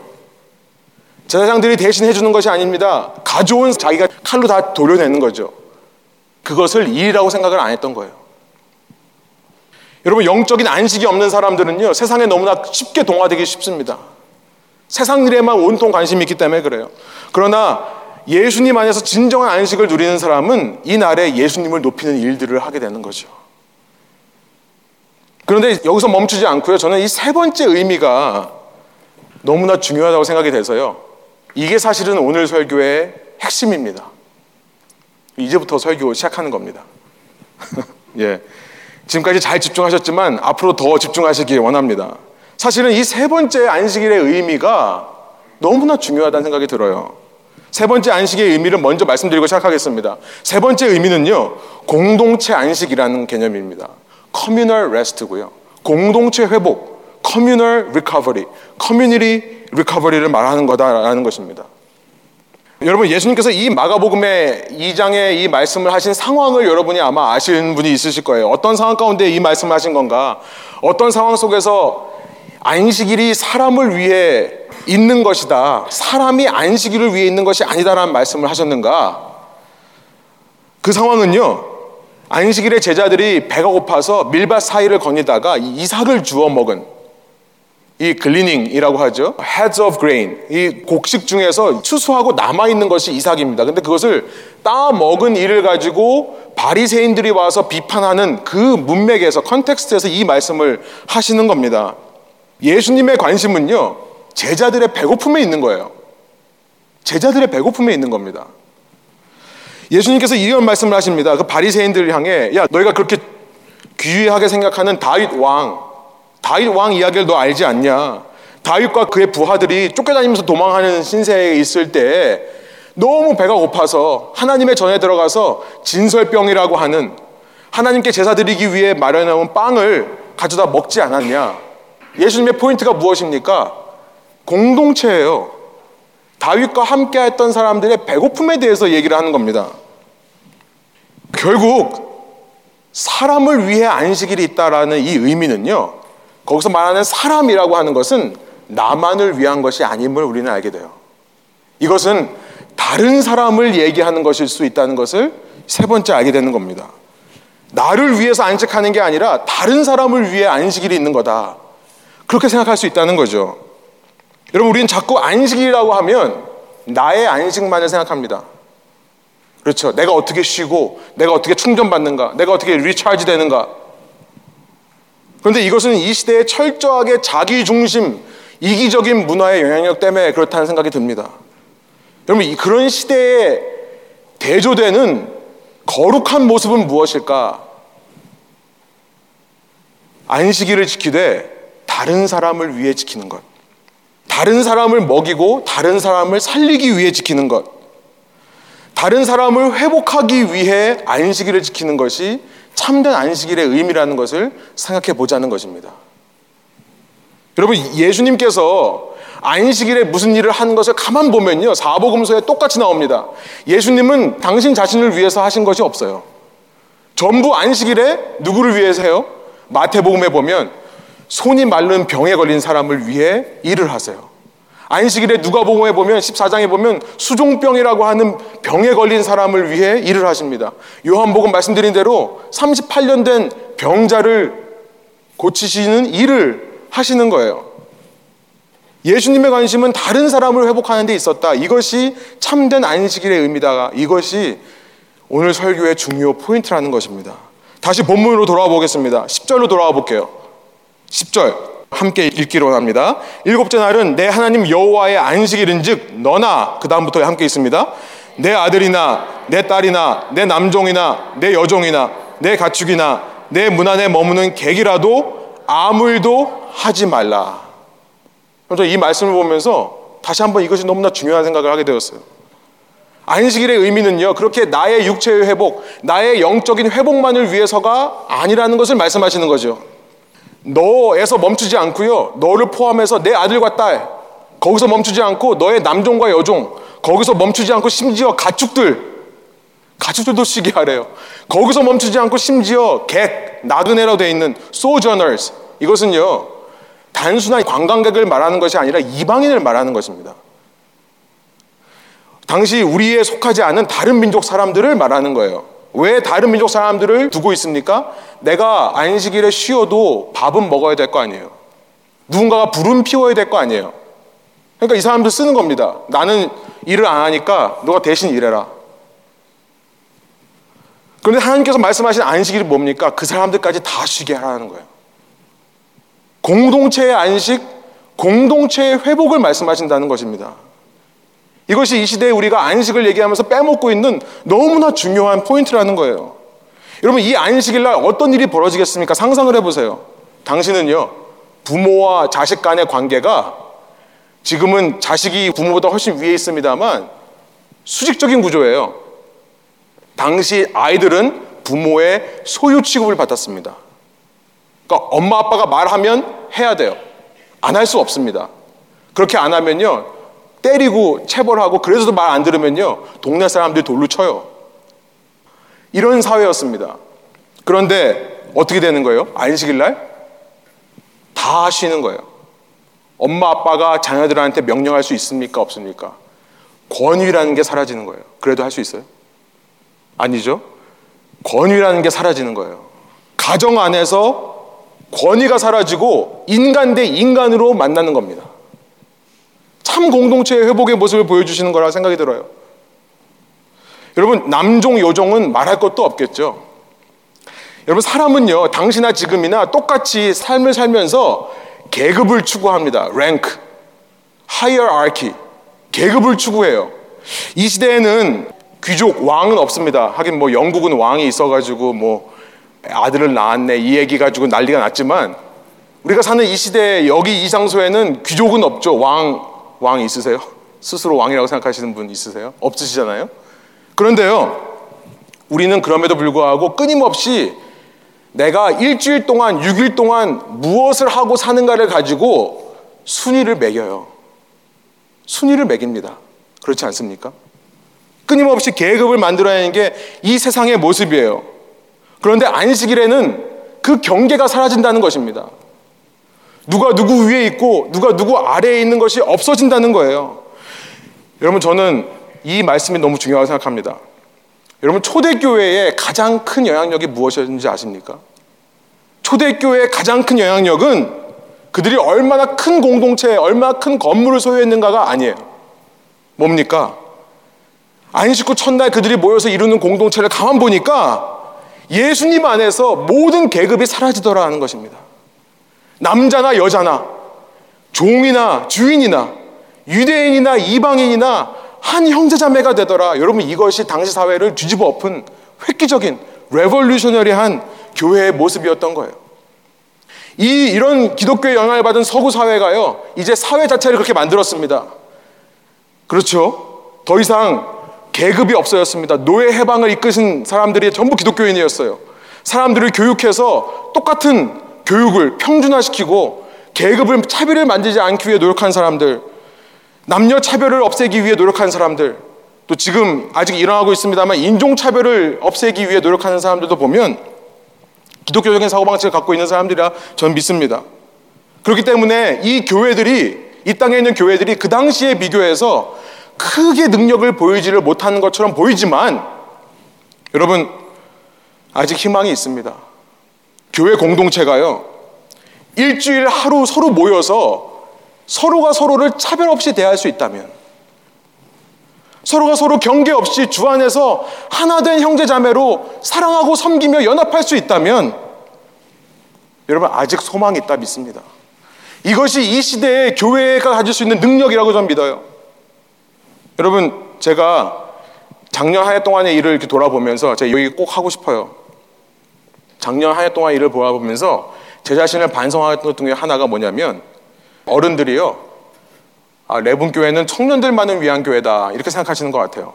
제사장들이 대신 해주는 것이 아닙니다. 가져온 자기가 칼로 다 도려내는 거죠. 그것을 일이라고 생각을 안 했던 거예요. 여러분, 영적인 안식이 없는 사람들은요, 세상에 너무나 쉽게 동화되기 쉽습니다. 세상 일에만 온통 관심이 있기 때문에 그래요. 그러나 예수님 안에서 진정한 안식을 누리는 사람은 이 날에 예수님을 높이는 일들을 하게 되는 거죠. 그런데 여기서 멈추지 않고요. 저는 이 세 번째 의미가 너무나 중요하다고 생각이 돼서요. 이게 사실은 오늘 설교의 핵심입니다. 이제부터 설교 시작하는 겁니다. *laughs* 예. 지금까지 잘 집중하셨지만 앞으로 더 집중하시기 원합니다. 사실은 이 세 번째 안식일의 의미가 너무나 중요하다는 생각이 들어요. 세 번째 안식의 의미를 먼저 말씀드리고 시작하겠습니다. 세 번째 의미는요, 공동체 안식이라는 개념입니다. communal rest고요. 공동체 회복, communal recovery, community recovery를 말하는 거다라는 것입니다. 여러분 예수님께서 이 마가복음의 2장에 이 말씀을 하신 상황을 여러분이 아마 아시는 분이 있으실 거예요. 어떤 상황 가운데 이 말씀을 하신 건가? 어떤 상황 속에서 안식일이 사람을 위해 있는 것이다. 사람이 안식일을 위해 있는 것이 아니다라는 말씀을 하셨는가? 그 상황은요. 안식일에 제자들이 배가 고파서 밀밭 사이를 거니다가 이삭을 주워 먹은 이 gleaning이라고 하죠. heads of grain. 이 곡식 중에서 추수하고 남아 있는 것이 이삭입니다. 근데 그것을 따 먹은 이를 가지고 바리새인들이 와서 비판하는 그 문맥에서 context에서 이 말씀을 하시는 겁니다. 예수님의 관심은요. 제자들의 배고픔에 있는 거예요. 제자들의 배고픔에 있는 겁니다. 예수님께서 이런 말씀을 하십니다. 그 바리새인들을 향해 야 너희가 그렇게 귀하게 생각하는 다윗 왕, 다윗 왕 이야기를 너 알지 않냐? 다윗과 그의 부하들이 쫓겨다니면서 도망하는 신세에 있을 때 너무 배가 고파서 하나님의 전에 들어가서 진설병이라고 하는 하나님께 제사 드리기 위해 마련해놓은 빵을 가져다 먹지 않았냐? 예수님의 포인트가 무엇입니까? 공동체예요. 다윗과 함께 했던 사람들의 배고픔에 대해서 얘기를 하는 겁니다. 결국 사람을 위해 안식일이 있다라는 이 의미는요. 거기서 말하는 사람이라고 하는 것은 나만을 위한 것이 아님을 우리는 알게 돼요. 이것은 다른 사람을 얘기하는 것일 수 있다는 것을 세 번째 알게 되는 겁니다. 나를 위해서 안식하는 게 아니라 다른 사람을 위해 안식일이 있는 거다. 그렇게 생각할 수 있다는 거죠. 여러분, 우리는 자꾸 안식이라고 하면 나의 안식만을 생각합니다. 그렇죠. 내가 어떻게 쉬고, 내가 어떻게 충전받는가, 내가 어떻게 리차지 되는가. 그런데 이것은 이 시대에 철저하게 자기 중심, 이기적인 문화의 영향력 때문에 그렇다는 생각이 듭니다. 여러분, 그런 시대에 대조되는 거룩한 모습은 무엇일까? 안식일을 지키되 다른 사람을 위해 지키는 것. 다른 사람을 먹이고 다른 사람을 살리기 위해 지키는 것. 다른 사람을 회복하기 위해 안식일을 지키는 것이 참된 안식일의 의미라는 것을 생각해 보자는 것입니다. 여러분, 예수님께서 안식일에 무슨 일을 한 것을 가만 보면요. 사복음서에 똑같이 나옵니다. 예수님은 당신 자신을 위해서 하신 것이 없어요. 전부 안식일에 누구를 위해서 해요? 마태복음에 보면 손이 마른 병에 걸린 사람을 위해 일을 하세요. 안식일에 누가복음에 보면 14장에 보면 수종병이라고 하는 병에 걸린 사람을 위해 일을 하십니다. 요한복음 말씀드린 대로 38년 된 병자를 고치시는 일을 하시는 거예요. 예수님의 관심은 다른 사람을 회복하는 데 있었다. 이것이 참된 안식일의 의미다. 이것이 오늘 설교의 중요 포인트라는 것입니다. 다시 본문으로 돌아와 보겠습니다. 10절로 돌아와 볼게요. 10절 함께 읽기로 합니다. 일곱째 날은 내 하나님 여호와의 안식일은즉 너나 그 다음부터 함께 있습니다. 내 아들이나 내 딸이나 내 남종이나 내 여종이나 내 가축이나 내 문 안에 머무는 객이라도 아무 일도 하지 말라. 그래서 이 말씀을 보면서 다시 한번 이것이 너무나 중요한 생각을 하게 되었어요. 안식일의 의미는요, 그렇게 나의 육체의 회복, 나의 영적인 회복만을 위해서가 아니라는 것을 말씀하시는 거죠. 너에서 멈추지 않고요. 너를 포함해서 내 아들과 딸 거기서 멈추지 않고 너의 남종과 여종 거기서 멈추지 않고 심지어 가축들 가축들도 쉬게 하래요. 거기서 멈추지 않고 심지어 객 나그네로 되어 있는 sojourners 이것은요 단순한 관광객을 말하는 것이 아니라 이방인을 말하는 것입니다. 당시 우리에 속하지 않은 다른 민족 사람들을 말하는 거예요. 왜 다른 민족 사람들을 두고 있습니까? 내가 안식일에 쉬어도 밥은 먹어야 될 거 아니에요. 누군가가 불은 피워야 될 거 아니에요. 그러니까 이 사람들 쓰는 겁니다. 나는 일을 안 하니까 너가 대신 일해라. 그런데 하나님께서 말씀하신 안식일이 뭡니까? 그 사람들까지 다 쉬게 하라는 거예요. 공동체의 안식, 공동체의 회복을 말씀하신다는 것입니다. 이것이 이 시대에 우리가 안식을 얘기하면서 빼먹고 있는 너무나 중요한 포인트라는 거예요. 여러분, 이 안식일 날 어떤 일이 벌어지겠습니까? 상상을 해보세요. 당신은요, 부모와 자식 간의 관계가 지금은 자식이 부모보다 훨씬 위에 있습니다만 수직적인 구조예요. 당시 아이들은 부모의 소유 취급을 받았습니다. 그러니까 엄마 아빠가 말하면 해야 돼요. 안 할 수 없습니다. 그렇게 안 하면요. 때리고 체벌하고 그래서도 말 안 들으면요. 동네 사람들이 돌로 쳐요. 이런 사회였습니다. 그런데 어떻게 되는 거예요? 안식일 날? 다 쉬는 거예요. 엄마 아빠가 자녀들한테 명령할 수 있습니까? 없습니까? 권위라는 게 사라지는 거예요. 그래도 할 수 있어요? 아니죠. 권위라는 게 사라지는 거예요. 가정 안에서 권위가 사라지고 인간 대 인간으로 만나는 겁니다. 참 공동체의 회복의 모습을 보여주시는 거라 생각이 들어요. 여러분, 남종, 여종은 말할 것도 없겠죠. 여러분, 사람은요, 당시나 지금이나 똑같이 삶을 살면서 계급을 추구합니다. rank, hierarchy, 계급을 추구해요. 이 시대에는 귀족, 왕은 없습니다. 하긴 뭐 영국은 왕이 있어가지고 뭐 아들을 낳았네 이 얘기 가지고 난리가 났지만 우리가 사는 이 시대 여기 이 장소에는 귀족은 없죠. 왕, 왕 있으세요? 스스로 왕이라고 생각하시는 분 있으세요? 없으시잖아요? 그런데요, 우리는 그럼에도 불구하고 끊임없이 내가 일주일 동안, 6일 동안 무엇을 하고 사는가를 가지고 순위를 매겨요. 순위를 매깁니다. 그렇지 않습니까? 끊임없이 계급을 만들어내는 게 이 세상의 모습이에요. 그런데 안식일에는 그 경계가 사라진다는 것입니다. 누가 누구 위에 있고 누가 누구 아래에 있는 것이 없어진다는 거예요. 여러분 저는 이 말씀이 너무 중요하다고 생각합니다. 여러분 초대교회의 가장 큰 영향력이 무엇이었는지 아십니까? 초대교회의 가장 큰 영향력은 그들이 얼마나 큰 공동체, 얼마나 큰 건물을 소유했는가가 아니에요. 뭡니까? 안식구 첫날 그들이 모여서 이루는 공동체를 가만 보니까 예수님 안에서 모든 계급이 사라지더라 하는 것입니다. 남자나 여자나 종이나 주인이나 유대인이나 이방인이나 한 형제자매가 되더라. 여러분 이것이 당시 사회를 뒤집어 엎은 획기적인 레볼루셔너리한 교회의 모습이었던 거예요. 이 이런 기독교의 영향을 받은 서구 사회가요. 이제 사회 자체를 그렇게 만들었습니다. 그렇죠? 더 이상 계급이 없어졌습니다. 노예 해방을 이끄신 사람들이 전부 기독교인이었어요. 사람들을 교육해서 똑같은 교육을 평준화시키고 계급을 차별을 만들지 않기 위해 노력한 사람들, 남녀 차별을 없애기 위해 노력한 사람들, 또 지금 아직 일어나고 있습니다만 인종 차별을 없애기 위해 노력하는 사람들도 보면 기독교적인 사고방식을 갖고 있는 사람들이라 전 믿습니다. 그렇기 때문에 이 교회들이 이 땅에 있는 교회들이 그 당시에 비교해서 크게 능력을 보이지를 못하는 것처럼 보이지만 여러분 아직 희망이 있습니다. 교회 공동체가요. 일주일 하루 서로 모여서 서로가 서로를 차별 없이 대할 수 있다면 서로가 서로 경계 없이 주 안에서 하나된 형제 자매로 사랑하고 섬기며 연합할 수 있다면 여러분 아직 소망이 있다 믿습니다. 이것이 이 시대의 교회가 가질 수 있는 능력이라고 저는 믿어요. 여러분 제가 작년 한 해 동안의 일을 이렇게 돌아보면서 제가 여기 꼭 하고 싶어요. 작년 한 해 동안 일을 돌아보면서 제 자신을 반성하던 것 중에 하나가 뭐냐면 어른들이요. 아, 레분 교회는 청년들만을 위한 교회다 이렇게 생각하시는 것 같아요.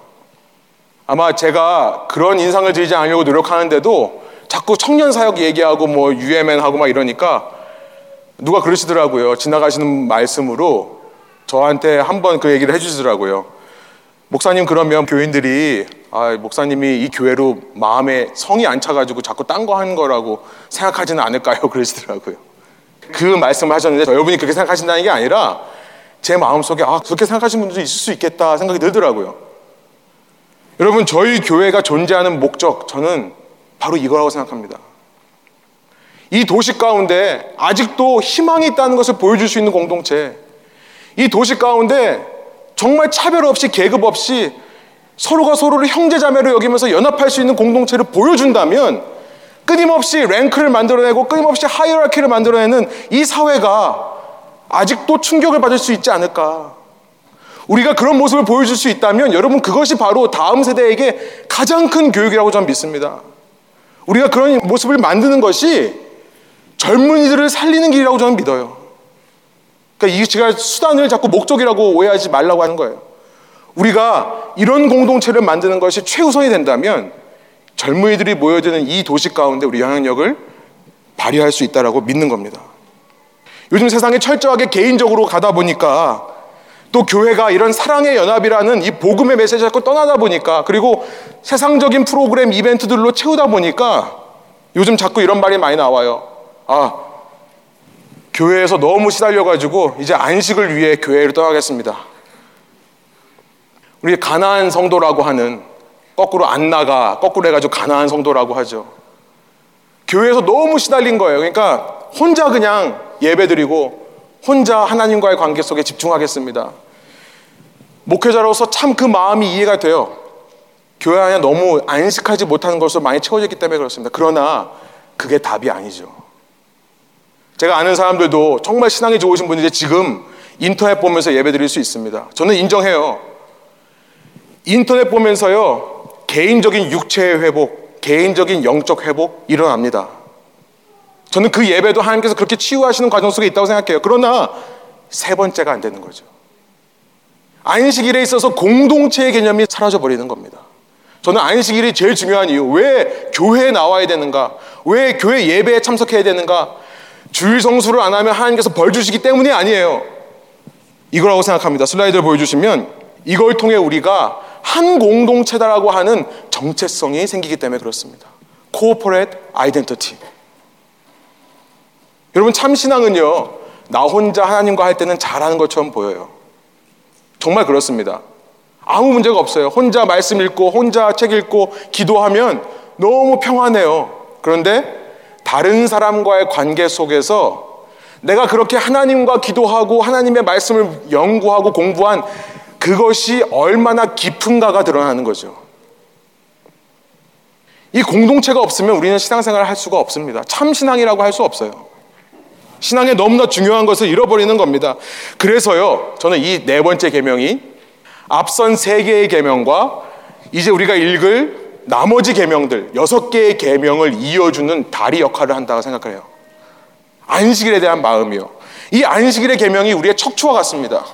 아마 제가 그런 인상을 드리지 않으려고 노력하는데도 자꾸 청년 사역 얘기하고 뭐 UMN 하고 막 이러니까 누가 그러시더라고요. 지나가시는 말씀으로 저한테 한번 그 얘기를 해주시더라고요. 목사님 그러면 교인들이 아, 목사님이 이 교회로 마음에 성이 안 차가지고 자꾸 딴 거 하는 거라고 생각하지는 않을까요? *laughs* 그러시더라고요. 그 말씀을 하셨는데 여러분이 그렇게 생각하신다는 게 아니라 제 마음속에 아, 그렇게 생각하시는 분들도 있을 수 있겠다 생각이 들더라고요. 여러분, 저희 교회가 존재하는 목적, 저는 바로 이거라고 생각합니다. 이 도시 가운데 아직도 희망이 있다는 것을 보여줄 수 있는 공동체. 이 도시 가운데 정말 차별 없이 계급 없이 서로가 서로를 형제자매로 여기면서 연합할 수 있는 공동체를 보여준다면 끊임없이 랭크를 만들어내고 끊임없이 하이어라키를 만들어내는 이 사회가 아직도 충격을 받을 수 있지 않을까. 우리가 그런 모습을 보여줄 수 있다면 여러분 그것이 바로 다음 세대에게 가장 큰 교육이라고 저는 믿습니다. 우리가 그런 모습을 만드는 것이 젊은이들을 살리는 길이라고 저는 믿어요. 그러니까 이 제가 수단을 자꾸 목적이라고 오해하지 말라고 하는 거예요. 우리가 이런 공동체를 만드는 것이 최우선이 된다면 젊은이들이 모여드는 이 도시 가운데 우리 영향력을 발휘할 수 있다라고 믿는 겁니다. 요즘 세상에 철저하게 개인적으로 가다 보니까 또 교회가 이런 사랑의 연합이라는 이 복음의 메시지를 자꾸 떠나다 보니까 그리고 세상적인 프로그램 이벤트들로 채우다 보니까 요즘 자꾸 이런 말이 많이 나와요. 아, 교회에서 너무 시달려가지고 이제 안식을 위해 교회를 떠나겠습니다. 우리 가나안 성도라고 하는 거꾸로 안 나가 거꾸로 해가지고 가나안 성도라고 하죠. 교회에서 너무 시달린 거예요. 그러니까 혼자 그냥 예배드리고 혼자 하나님과의 관계 속에 집중하겠습니다. 목회자로서 참 그 마음이 이해가 돼요. 교회 안에 너무 안식하지 못하는 것으로 많이 채워졌기 때문에 그렇습니다. 그러나 그게 답이 아니죠. 제가 아는 사람들도 정말 신앙이 좋으신 분인데 지금 인터넷 보면서 예배 드릴 수 있습니다. 저는 인정해요. 인터넷 보면서요, 개인적인 육체의 회복, 개인적인 영적 회복 일어납니다. 저는 그 예배도 하나님께서 그렇게 치유하시는 과정 속에 있다고 생각해요. 그러나 세 번째가 안 되는 거죠. 안식일에 있어서 공동체의 개념이 사라져 버리는 겁니다. 저는 안식일이 제일 중요한 이유. 왜 교회에 나와야 되는가? 왜 교회 예배에 참석해야 되는가? 주일 성수를 안 하면 하나님께서 벌 주시기 때문이 아니에요. 이거라고 생각합니다. 슬라이드를 보여주시면 이걸 통해 우리가 한 공동체다라고 하는 정체성이 생기기 때문에 그렇습니다. Corporate Identity. 여러분 참신앙은요. 나 혼자 하나님과 할 때는 잘하는 것처럼 보여요. 정말 그렇습니다. 아무 문제가 없어요. 혼자 말씀 읽고 혼자 책 읽고 기도하면 너무 평안해요. 그런데 다른 사람과의 관계 속에서 내가 그렇게 하나님과 기도하고 하나님의 말씀을 연구하고 공부한 그것이 얼마나 깊은가가 드러나는 거죠. 이 공동체가 없으면 우리는 신앙생활을 할 수가 없습니다. 참 신앙이라고 할 수 없어요. 신앙에 너무나 중요한 것을 잃어버리는 겁니다. 그래서요, 저는 이 네 번째 계명이 앞선 세 개의 계명과 이제 우리가 읽을 나머지 계명들 여섯 개의 계명을 이어주는 다리 역할을 한다고 생각해요. 안식일에 대한 마음이요. 이 안식일의 계명이 우리의 척추와 같습니다.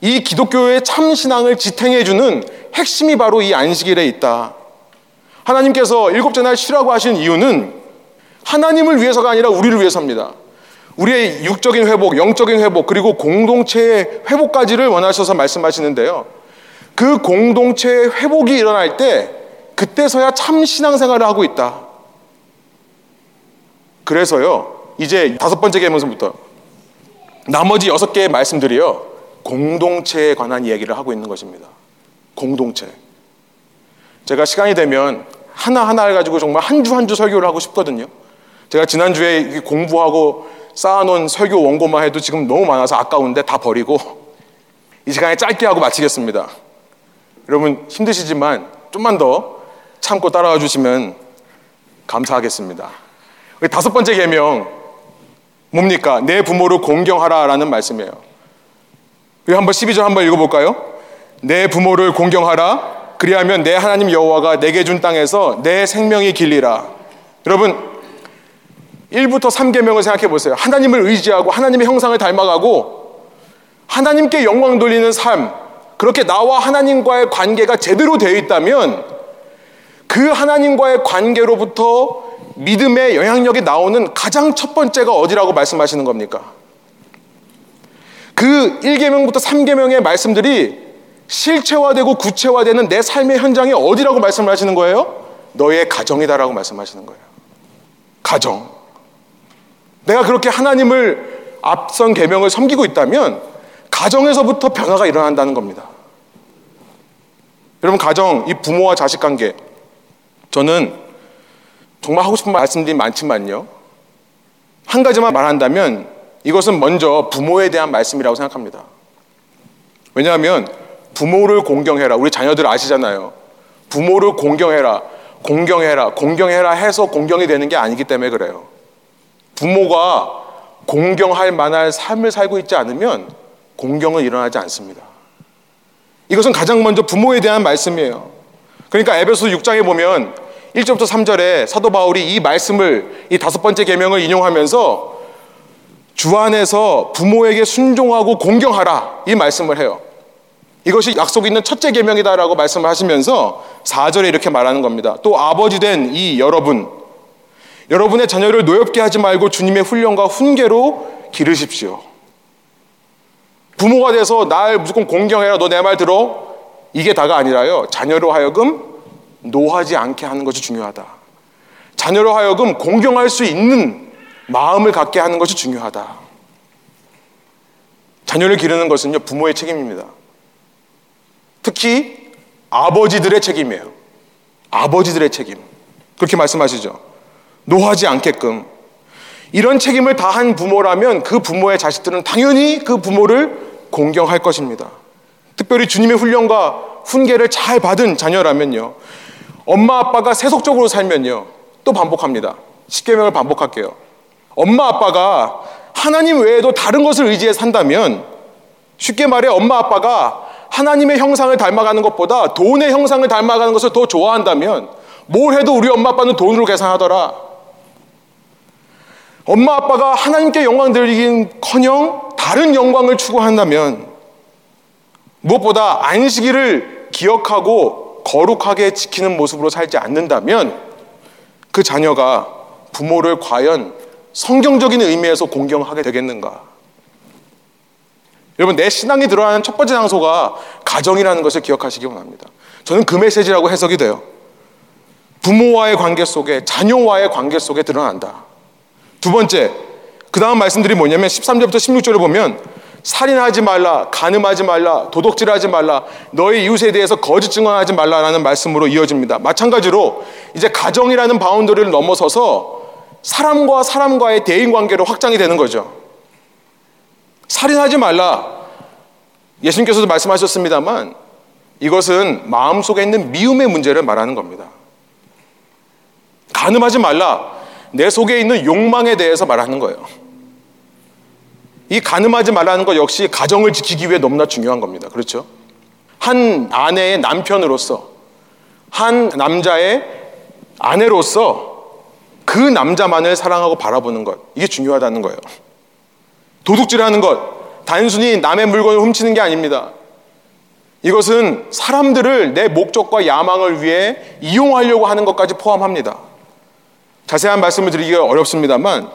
이 기독교의 참 신앙을 지탱해 주는 핵심이 바로 이 안식일에 있다. 하나님께서 일곱째 날 쉬라고 하신 이유는 하나님을 위해서가 아니라 우리를 위해서입니다. 우리의 육적인 회복, 영적인 회복, 그리고 공동체의 회복까지를 원하셔서 말씀하시는데요. 그 공동체의 회복이 일어날 때 그때서야 참 신앙생활을 하고 있다. 그래서요, 이제 다섯 번째 계명서부터 나머지 여섯 개의 말씀들이요, 공동체에 관한 이야기를 하고 있는 것입니다. 공동체. 제가 시간이 되면 하나하나 해가지고 정말 한 주 한 주 설교를 하고 싶거든요. 제가 지난주에 공부하고 쌓아놓은 설교 원고만 해도 지금 너무 많아서 아까운데 다 버리고 이 시간에 짧게 하고 마치겠습니다. 여러분 힘드시지만 좀만 더 참고 따라와 주시면 감사하겠습니다. 다섯 번째 계명 뭡니까? 내 부모를 공경하라라는 말씀이에요. 우리 한번 12절 한번 읽어 볼까요? 내 부모를 공경하라. 그리하면 내 하나님 여호와가 내게 준 땅에서 내 생명이 길리라. 여러분 1부터 3계명을 생각해 보세요. 하나님을 의지하고 하나님의 형상을 닮아가고 하나님께 영광 돌리는 삶. 그렇게 나와 하나님과의 관계가 제대로 되어 있다면 그 하나님과의 관계로부터 믿음의 영향력이 나오는 가장 첫 번째가 어디라고 말씀하시는 겁니까? 그 1계명부터 3계명의 말씀들이 실체화되고 구체화되는 내 삶의 현장이 어디라고 말씀을 하시는 거예요? 너의 가정이다라고 말씀하시는 거예요. 가정. 내가 그렇게 하나님을 앞선 계명을 섬기고 있다면 가정에서부터 변화가 일어난다는 겁니다. 여러분 가정, 이 부모와 자식 관계 저는 정말 하고 싶은 말씀들이 많지만요. 한 가지만 말한다면 이것은 먼저 부모에 대한 말씀이라고 생각합니다. 왜냐하면 부모를 공경해라. 우리 자녀들 아시잖아요. 부모를 공경해라. 공경해라. 공경해라 해서 공경이 되는 게 아니기 때문에 그래요. 부모가 공경할 만한 삶을 살고 있지 않으면 공경은 일어나지 않습니다. 이것은 가장 먼저 부모에 대한 말씀이에요. 그러니까 에베소 6장에 보면 1절부터 3절에 사도 바울이 이 말씀을 이 다섯 번째 계명을 인용하면서 주 안에서 부모에게 순종하고 공경하라 이 말씀을 해요. 이것이 약속 있는 첫째 계명이다라고 말씀을 하시면서 4절에 이렇게 말하는 겁니다. 또 아버지 된 이 여러분 여러분의 자녀를 노엽게 하지 말고 주님의 훈련과 훈계로 기르십시오. 부모가 돼서 날 무조건 공경해라 너 내 말 들어 이게 다가 아니라요. 자녀로 하여금 노하지 않게 하는 것이 중요하다. 자녀로 하여금 공경할 수 있는 마음을 갖게 하는 것이 중요하다. 자녀를 기르는 것은요, 부모의 책임입니다. 특히 아버지들의 책임이에요. 아버지들의 책임. 그렇게 말씀하시죠. 노하지 않게끔. 이런 책임을 다한 부모라면 그 부모의 자식들은 당연히 그 부모를 공경할 것입니다. 특별히 주님의 훈련과 훈계를 잘 받은 자녀라면요. 엄마 아빠가 세속적으로 살면요. 또 반복합니다. 10개명을 반복할게요. 엄마 아빠가 하나님 외에도 다른 것을 의지해 산다면 쉽게 말해 엄마 아빠가 하나님의 형상을 닮아가는 것보다 돈의 형상을 닮아가는 것을 더 좋아한다면 뭘 해도 우리 엄마 아빠는 돈으로 계산하더라. 엄마 아빠가 하나님께 영광 드리긴 커녕 다른 영광을 추구한다면 무엇보다 안식일을 기억하고 거룩하게 지키는 모습으로 살지 않는다면 그 자녀가 부모를 과연 성경적인 의미에서 공경하게 되겠는가? 여러분, 내 신앙이 들어가는 첫 번째 장소가 가정이라는 것을 기억하시기 원합니다. 저는 그 메시지라고 해석이 돼요. 부모와의 관계 속에, 자녀와의 관계 속에 드러난다. 두 번째, 그 다음 말씀들이 뭐냐면 13절부터 16절을 보면 살인하지 말라, 간음하지 말라, 도덕질하지 말라, 너의 이웃에 대해서 거짓 증언하지 말라라는 말씀으로 이어집니다. 마찬가지로 이제 가정이라는 바운더리를 넘어서서 사람과 사람과의 대인 관계로 확장이 되는 거죠. 살인하지 말라. 예수님께서도 말씀하셨습니다만 이것은 마음속에 있는 미움의 문제를 말하는 겁니다. 간음하지 말라. 내 속에 있는 욕망에 대해서 말하는 거예요. 이 가늠하지 말라는 것 역시 가정을 지키기 위해 너무나 중요한 겁니다. 그렇죠? 한 아내의 남편으로서, 한 남자의 아내로서 그 남자만을 사랑하고 바라보는 것. 이게 중요하다는 거예요. 도둑질하는 것. 단순히 남의 물건을 훔치는 게 아닙니다. 이것은 사람들을 내 목적과 야망을 위해 이용하려고 하는 것까지 포함합니다. 자세한 말씀을 드리기가 어렵습니다만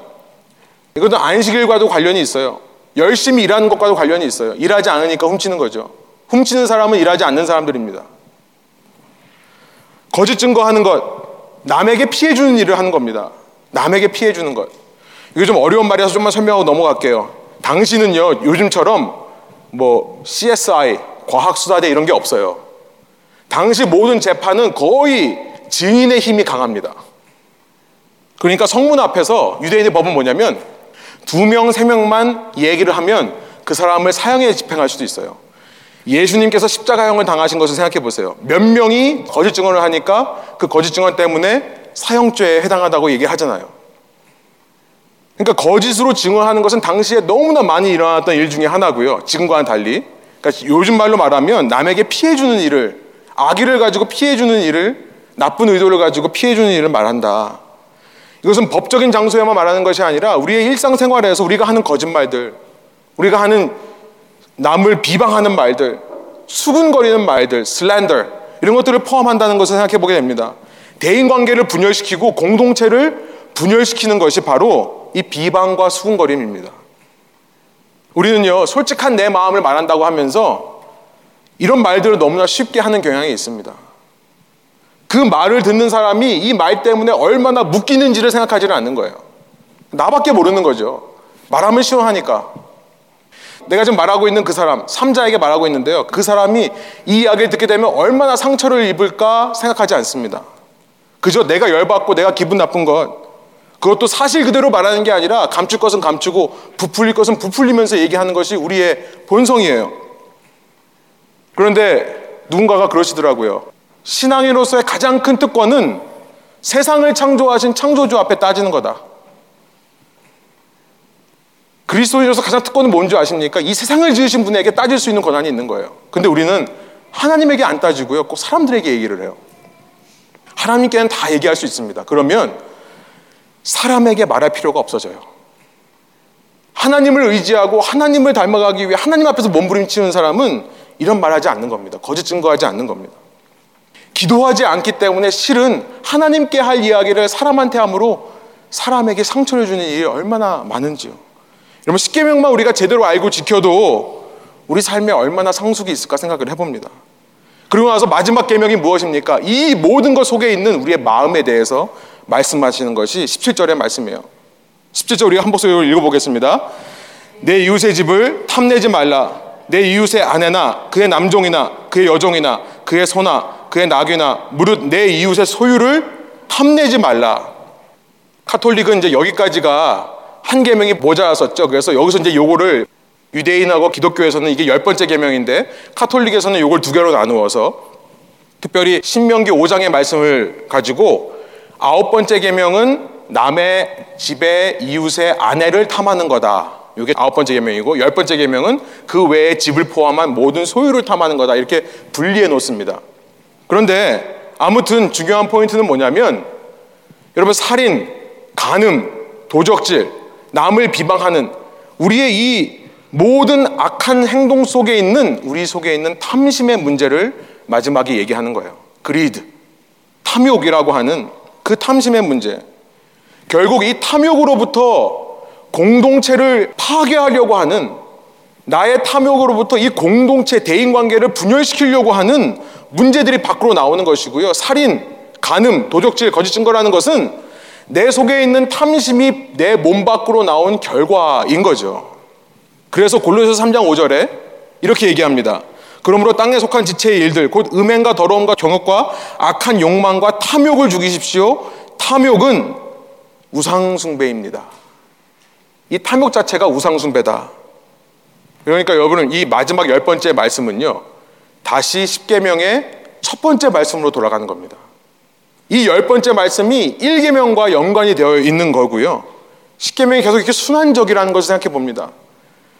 이것은 안식일과도 관련이 있어요. 열심히 일하는 것과도 관련이 있어요. 일하지 않으니까 훔치는 거죠. 훔치는 사람은 일하지 않는 사람들입니다. 거짓 증거하는 것, 남에게 피해 주는 일을 하는 겁니다. 남에게 피해 주는 것. 이게 좀 어려운 말이라서 좀만 설명하고 넘어갈게요. 당신은요, 요즘처럼 뭐 CSI, 과학수사대 이런 게 없어요. 당시 모든 재판은 거의 증인의 힘이 강합니다. 그러니까 성문 앞에서 유대인의 법은 뭐냐면 두 명, 세 명만 얘기를 하면 그 사람을 사형에 집행할 수도 있어요. 예수님께서 십자가형을 당하신 것을 생각해 보세요. 몇 명이 거짓 증언을 하니까 그 거짓 증언 때문에 사형죄에 해당하다고 얘기하잖아요. 그러니까 거짓으로 증언하는 것은 당시에 너무나 많이 일어났던 일 중에 하나고요. 지금과는 달리. 그러니까 요즘 말로 말하면 남에게 피해 주는 일을 악의를 가지고 피해 주는 일을 나쁜 의도를 가지고 피해 주는 일을 말한다. 이것은 법적인 장소에만 말하는 것이 아니라 우리의 일상생활에서 우리가 하는 거짓말들, 우리가 하는 남을 비방하는 말들, 수근거리는 말들, 슬렌더 이런 것들을 포함한다는 것을 생각해 보게 됩니다. 대인 관계를 분열시키고 공동체를 분열시키는 것이 바로 이 비방과 수근거림입니다. 우리는요, 솔직한 내 마음을 말한다고 하면서 이런 말들을 너무나 쉽게 하는 경향이 있습니다. 그 말을 듣는 사람이 이 말 때문에 얼마나 묶이는지를 생각하지는 않는 거예요. 나밖에 모르는 거죠. 말하면 시원하니까. 내가 지금 말하고 있는 그 사람, 삼자에게 말하고 있는데요. 그 사람이 이 이야기를 듣게 되면 얼마나 상처를 입을까 생각하지 않습니다. 그저 내가 열받고 내가 기분 나쁜 것, 그것도 사실 그대로 말하는 게 아니라 감출 것은 감추고 부풀릴 것은 부풀리면서 얘기하는 것이 우리의 본성이에요. 그런데 누군가가 그러시더라고요. 신앙인으로서의 가장 큰 특권은 세상을 창조하신 창조주 앞에 따지는 거다. 그리스도인으로서 가장 특권은 뭔지 아십니까? 이 세상을 지으신 분에게 따질 수 있는 권한이 있는 거예요. 근데 우리는 하나님에게 안 따지고요. 꼭 사람들에게 얘기를 해요. 하나님께는 다 얘기할 수 있습니다. 그러면 사람에게 말할 필요가 없어져요. 하나님을 의지하고 하나님을 닮아가기 위해 하나님 앞에서 몸부림치는 사람은 이런 말하지 않는 겁니다. 거짓 증거하지 않는 겁니다. 기도하지 않기 때문에 실은 하나님께 할 이야기를 사람한테 함으로 사람에게 상처를 주는 일이 얼마나 많은지요. 여러분 십계명만 우리가 제대로 알고 지켜도 우리 삶에 얼마나 상속이 있을까 생각을 해봅니다. 그리고 나서 마지막 계명이 무엇입니까? 이 모든 것 속에 있는 우리의 마음에 대해서 말씀하시는 것이 17절의 말씀이에요. 17절 우리가 한 목소리로 읽어보겠습니다. 내 이웃의 집을 탐내지 말라. 내 이웃의 아내나 그의 남종이나 그의 여종이나 그의 소나 그의 낙이나 무릇 내 이웃의 소유를 탐내지 말라. 카톨릭은 이제 여기까지가 한 계명이 모자랐었죠. 그래서 여기서 이제 요거를 유대인하고 기독교에서는 이게 열 번째 계명인데 카톨릭에서는 요걸 두 개로 나누어서 특별히 신명기 5장의 말씀을 가지고 아홉 번째 계명은 남의 집에 이웃의 아내를 탐하는 거다. 이게 아홉 번째 계명이고 열 번째 계명은 그 외에 집을 포함한 모든 소유를 탐하는 거다. 이렇게 분리해 놓습니다. 그런데 아무튼 중요한 포인트는 뭐냐면 여러분 살인, 간음, 도적질, 남을 비방하는 우리의 이 모든 악한 행동 속에 있는 우리 속에 있는 탐심의 문제를 마지막에 얘기하는 거예요. 그리드, 탐욕이라고 하는 그 탐심의 문제. 결국 이 탐욕으로부터 공동체를 파괴하려고 하는 나의 탐욕으로부터 이 공동체 대인 관계를 분열시키려고 하는 문제들이 밖으로 나오는 것이고요. 살인, 간음, 도적질, 거짓 증거라는 것은 내 속에 있는 탐심이 내 몸 밖으로 나온 결과인 거죠. 그래서 골로새서 3장 5절에 이렇게 얘기합니다. 그러므로 땅에 속한 지체의 일들 곧 음행과 더러움과 경욕과 악한 욕망과 탐욕을 죽이십시오. 탐욕은 우상 숭배입니다. 이 탐욕 자체가 우상 숭배다. 그러니까 여러분은 이 마지막 열 번째 말씀은요. 다시 십계명의 첫 번째 말씀으로 돌아가는 겁니다. 이 열 번째 말씀이 1계명과 연관이 되어 있는 거고요. 십계명이 계속 이렇게 순환적이라는 것을 생각해 봅니다.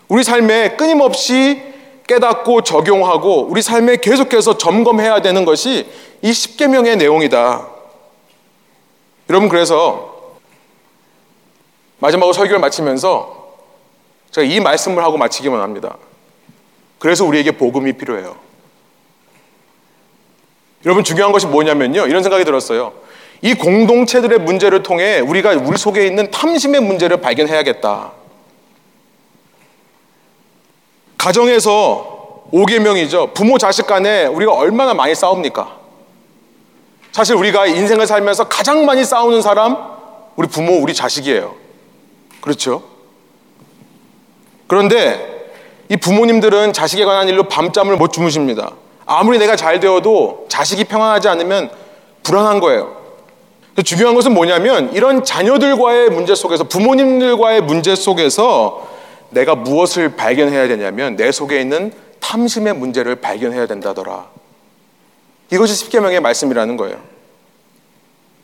우리 삶에 끊임없이 깨닫고 적용하고 우리 삶에 계속해서 점검해야 되는 것이 이 십계명의 내용이다. 여러분 그래서 마지막으로 설교를 마치면서 제가 이 말씀을 하고 마치기만 합니다. 그래서 우리에게 복음이 필요해요. 여러분 중요한 것이 뭐냐면요. 이런 생각이 들었어요. 이 공동체들의 문제를 통해 우리가 우리 속에 있는 탐심의 문제를 발견해야겠다. 가정에서 5계명이죠. 부모 자식 간에 우리가 얼마나 많이 싸웁니까? 사실 우리가 인생을 살면서 가장 많이 싸우는 사람 우리 부모, 우리 자식이에요. 그렇죠? 그런데 이 부모님들은 자식에 관한 일로 밤잠을 못 주무십니다. 아무리 내가 잘 되어도 자식이 평안하지 않으면 불안한 거예요. 중요한 것은 뭐냐면 이런 자녀들과의 문제 속에서 부모님들과의 문제 속에서 내가 무엇을 발견해야 되냐면 내 속에 있는 탐심의 문제를 발견해야 된다더라. 이것이 십계명의 말씀이라는 거예요.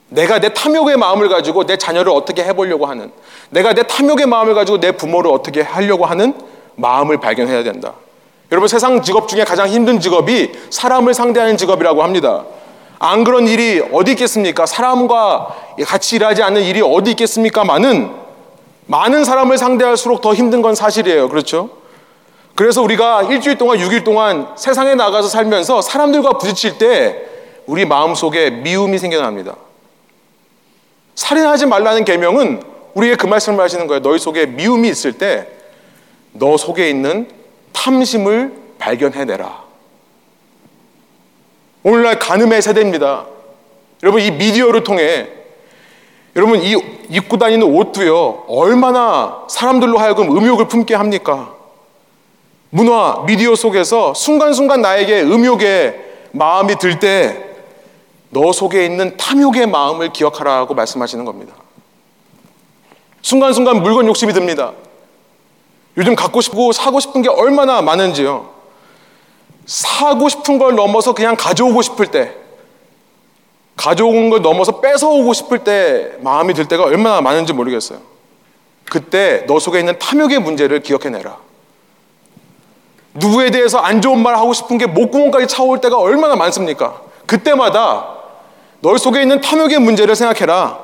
내가 내 탐욕의 마음을 가지고 내 자녀를 어떻게 해보려고 하는, 내가 내 탐욕의 마음을 가지고 내 부모를 어떻게 하려고 하는 마음을 발견해야 된다. 여러분 세상 직업 중에 가장 힘든 직업이 사람을 상대하는 직업이라고 합니다. 안 그런 일이 어디 있겠습니까? 사람과 같이 일하지 않는 일이 어디 있겠습니까? 많은 많은 사람을 상대할수록 더 힘든 건 사실이에요. 그렇죠? 그래서 우리가 일주일 동안, 6일 동안 세상에 나가서 살면서 사람들과 부딪힐 때 우리 마음속에 미움이 생겨납니다. 살인하지 말라는 계명은 우리에게 그 말씀을 하시는 거예요. 너희 속에 미움이 있을 때 너 속에 있는 탐심을 발견해내라. 오늘날 간음의 세대입니다. 여러분 이 미디어를 통해 여러분 이 입고 다니는 옷도요 얼마나 사람들로 하여금 음욕을 품게 합니까? 문화 미디어 속에서 순간순간 나에게 음욕의 마음이 들 때 너 속에 있는 탐욕의 마음을 기억하라고 말씀하시는 겁니다. 순간순간 물건 욕심이 듭니다. 요즘 갖고 싶고 사고 싶은 게 얼마나 많은지요. 사고 싶은 걸 넘어서 그냥 가져오고 싶을 때, 가져온 걸 넘어서 뺏어오고 싶을 때 마음이 들 때가 얼마나 많은지 모르겠어요. 그때 너 속에 있는 탐욕의 문제를 기억해내라. 누구에 대해서 안 좋은 말 하고 싶은 게 목구멍까지 차올 때가 얼마나 많습니까? 그때마다 널 속에 있는 탐욕의 문제를 생각해라.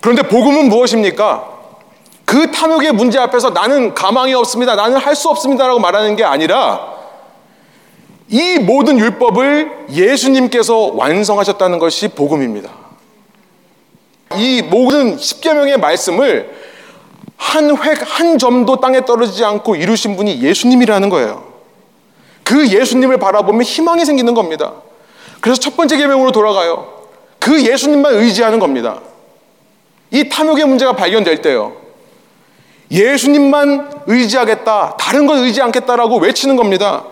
그런데 복음은 무엇입니까? 그 탐욕의 문제 앞에서 나는 가망이 없습니다. 나는 할 수 없습니다라고 말하는 게 아니라 이 모든 율법을 예수님께서 완성하셨다는 것이 복음입니다. 이 모든 십계명의 말씀을 한 획, 한 점도 땅에 떨어지지 않고 이루신 분이 예수님이라는 거예요. 그 예수님을 바라보면 희망이 생기는 겁니다. 그래서 첫 번째 계명으로 돌아가요. 그 예수님만 의지하는 겁니다. 이 탐욕의 문제가 발견될 때요. 예수님만 의지하겠다. 다른 건 의지 않겠다라고 외치는 겁니다.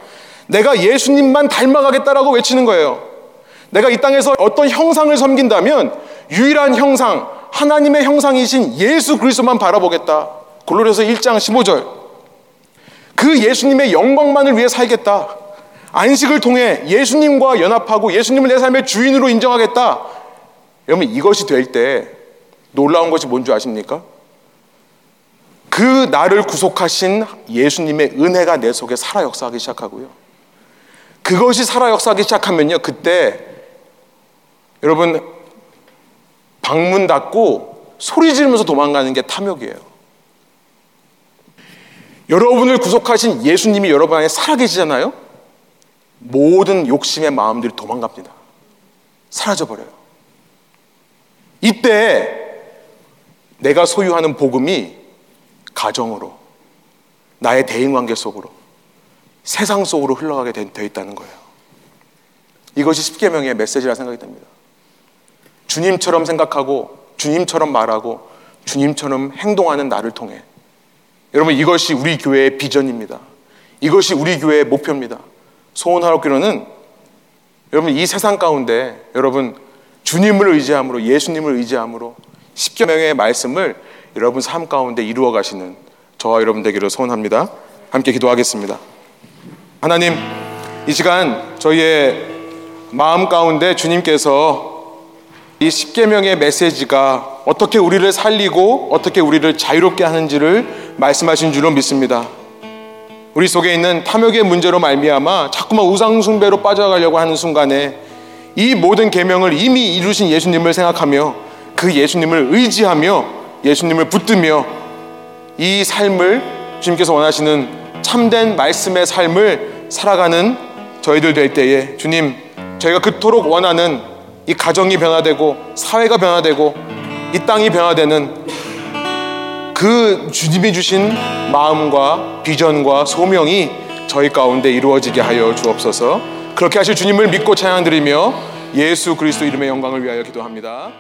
내가 예수님만 닮아가겠다라고 외치는 거예요. 내가 이 땅에서 어떤 형상을 섬긴다면 유일한 형상, 하나님의 형상이신 예수 그리스도만 바라보겠다. 골로새서 1장 15절. 그 예수님의 영광만을 위해 살겠다. 안식을 통해 예수님과 연합하고 예수님을 내 삶의 주인으로 인정하겠다. 여러분 이것이 될 때 놀라운 것이 뭔지 아십니까? 그 나를 구속하신 예수님의 은혜가 내 속에 살아 역사하기 시작하고요. 그것이 살아 역사하기 시작하면요. 그때 여러분 방문 닫고 소리 지르면서 도망가는 게 탐욕이에요. 여러분을 구속하신 예수님이 여러분 안에 살아계시잖아요. 모든 욕심의 마음들이 도망갑니다. 사라져버려요. 이때 내가 소유하는 복음이 가정으로, 나의 대인관계 속으로, 세상 속으로 흘러가게 되어 있다는 거예요. 이것이 십계명의 메시지라 생각이 됩니다. 주님처럼 생각하고, 주님처럼 말하고, 주님처럼 행동하는 나를 통해 여러분 이것이 우리 교회의 비전입니다. 이것이 우리 교회의 목표입니다. 소원하옵기로는 여러분 이 세상 가운데 여러분 주님을 의지함으로 예수님을 의지함으로 십계명의 말씀을 여러분 삶 가운데 이루어 가시는 저와 여러분 되기를 소원합니다. 함께 기도하겠습니다. 하나님 이 시간 저희의 마음 가운데 주님께서 이 십계명의 메시지가 어떻게 우리를 살리고 어떻게 우리를 자유롭게 하는지를 말씀하신 줄로 믿습니다. 우리 속에 있는 탐욕의 문제로 말미암아 자꾸만 우상 숭배로 빠져가려고 하는 순간에 이 모든 계명을 이미 이루신 예수님을 생각하며 그 예수님을 의지하며 예수님을 붙들며 이 삶을 주님께서 원하시는 참된 말씀의 삶을 살아가는 저희들 될 때에 주님 저희가 그토록 원하는 이 가정이 변화되고 사회가 변화되고 이 땅이 변화되는 그 주님이 주신 마음과 비전과 소명이 저희 가운데 이루어지게 하여 주옵소서. 그렇게 하실 주님을 믿고 찬양드리며 예수 그리스도 이름의 영광을 위하여 기도합니다.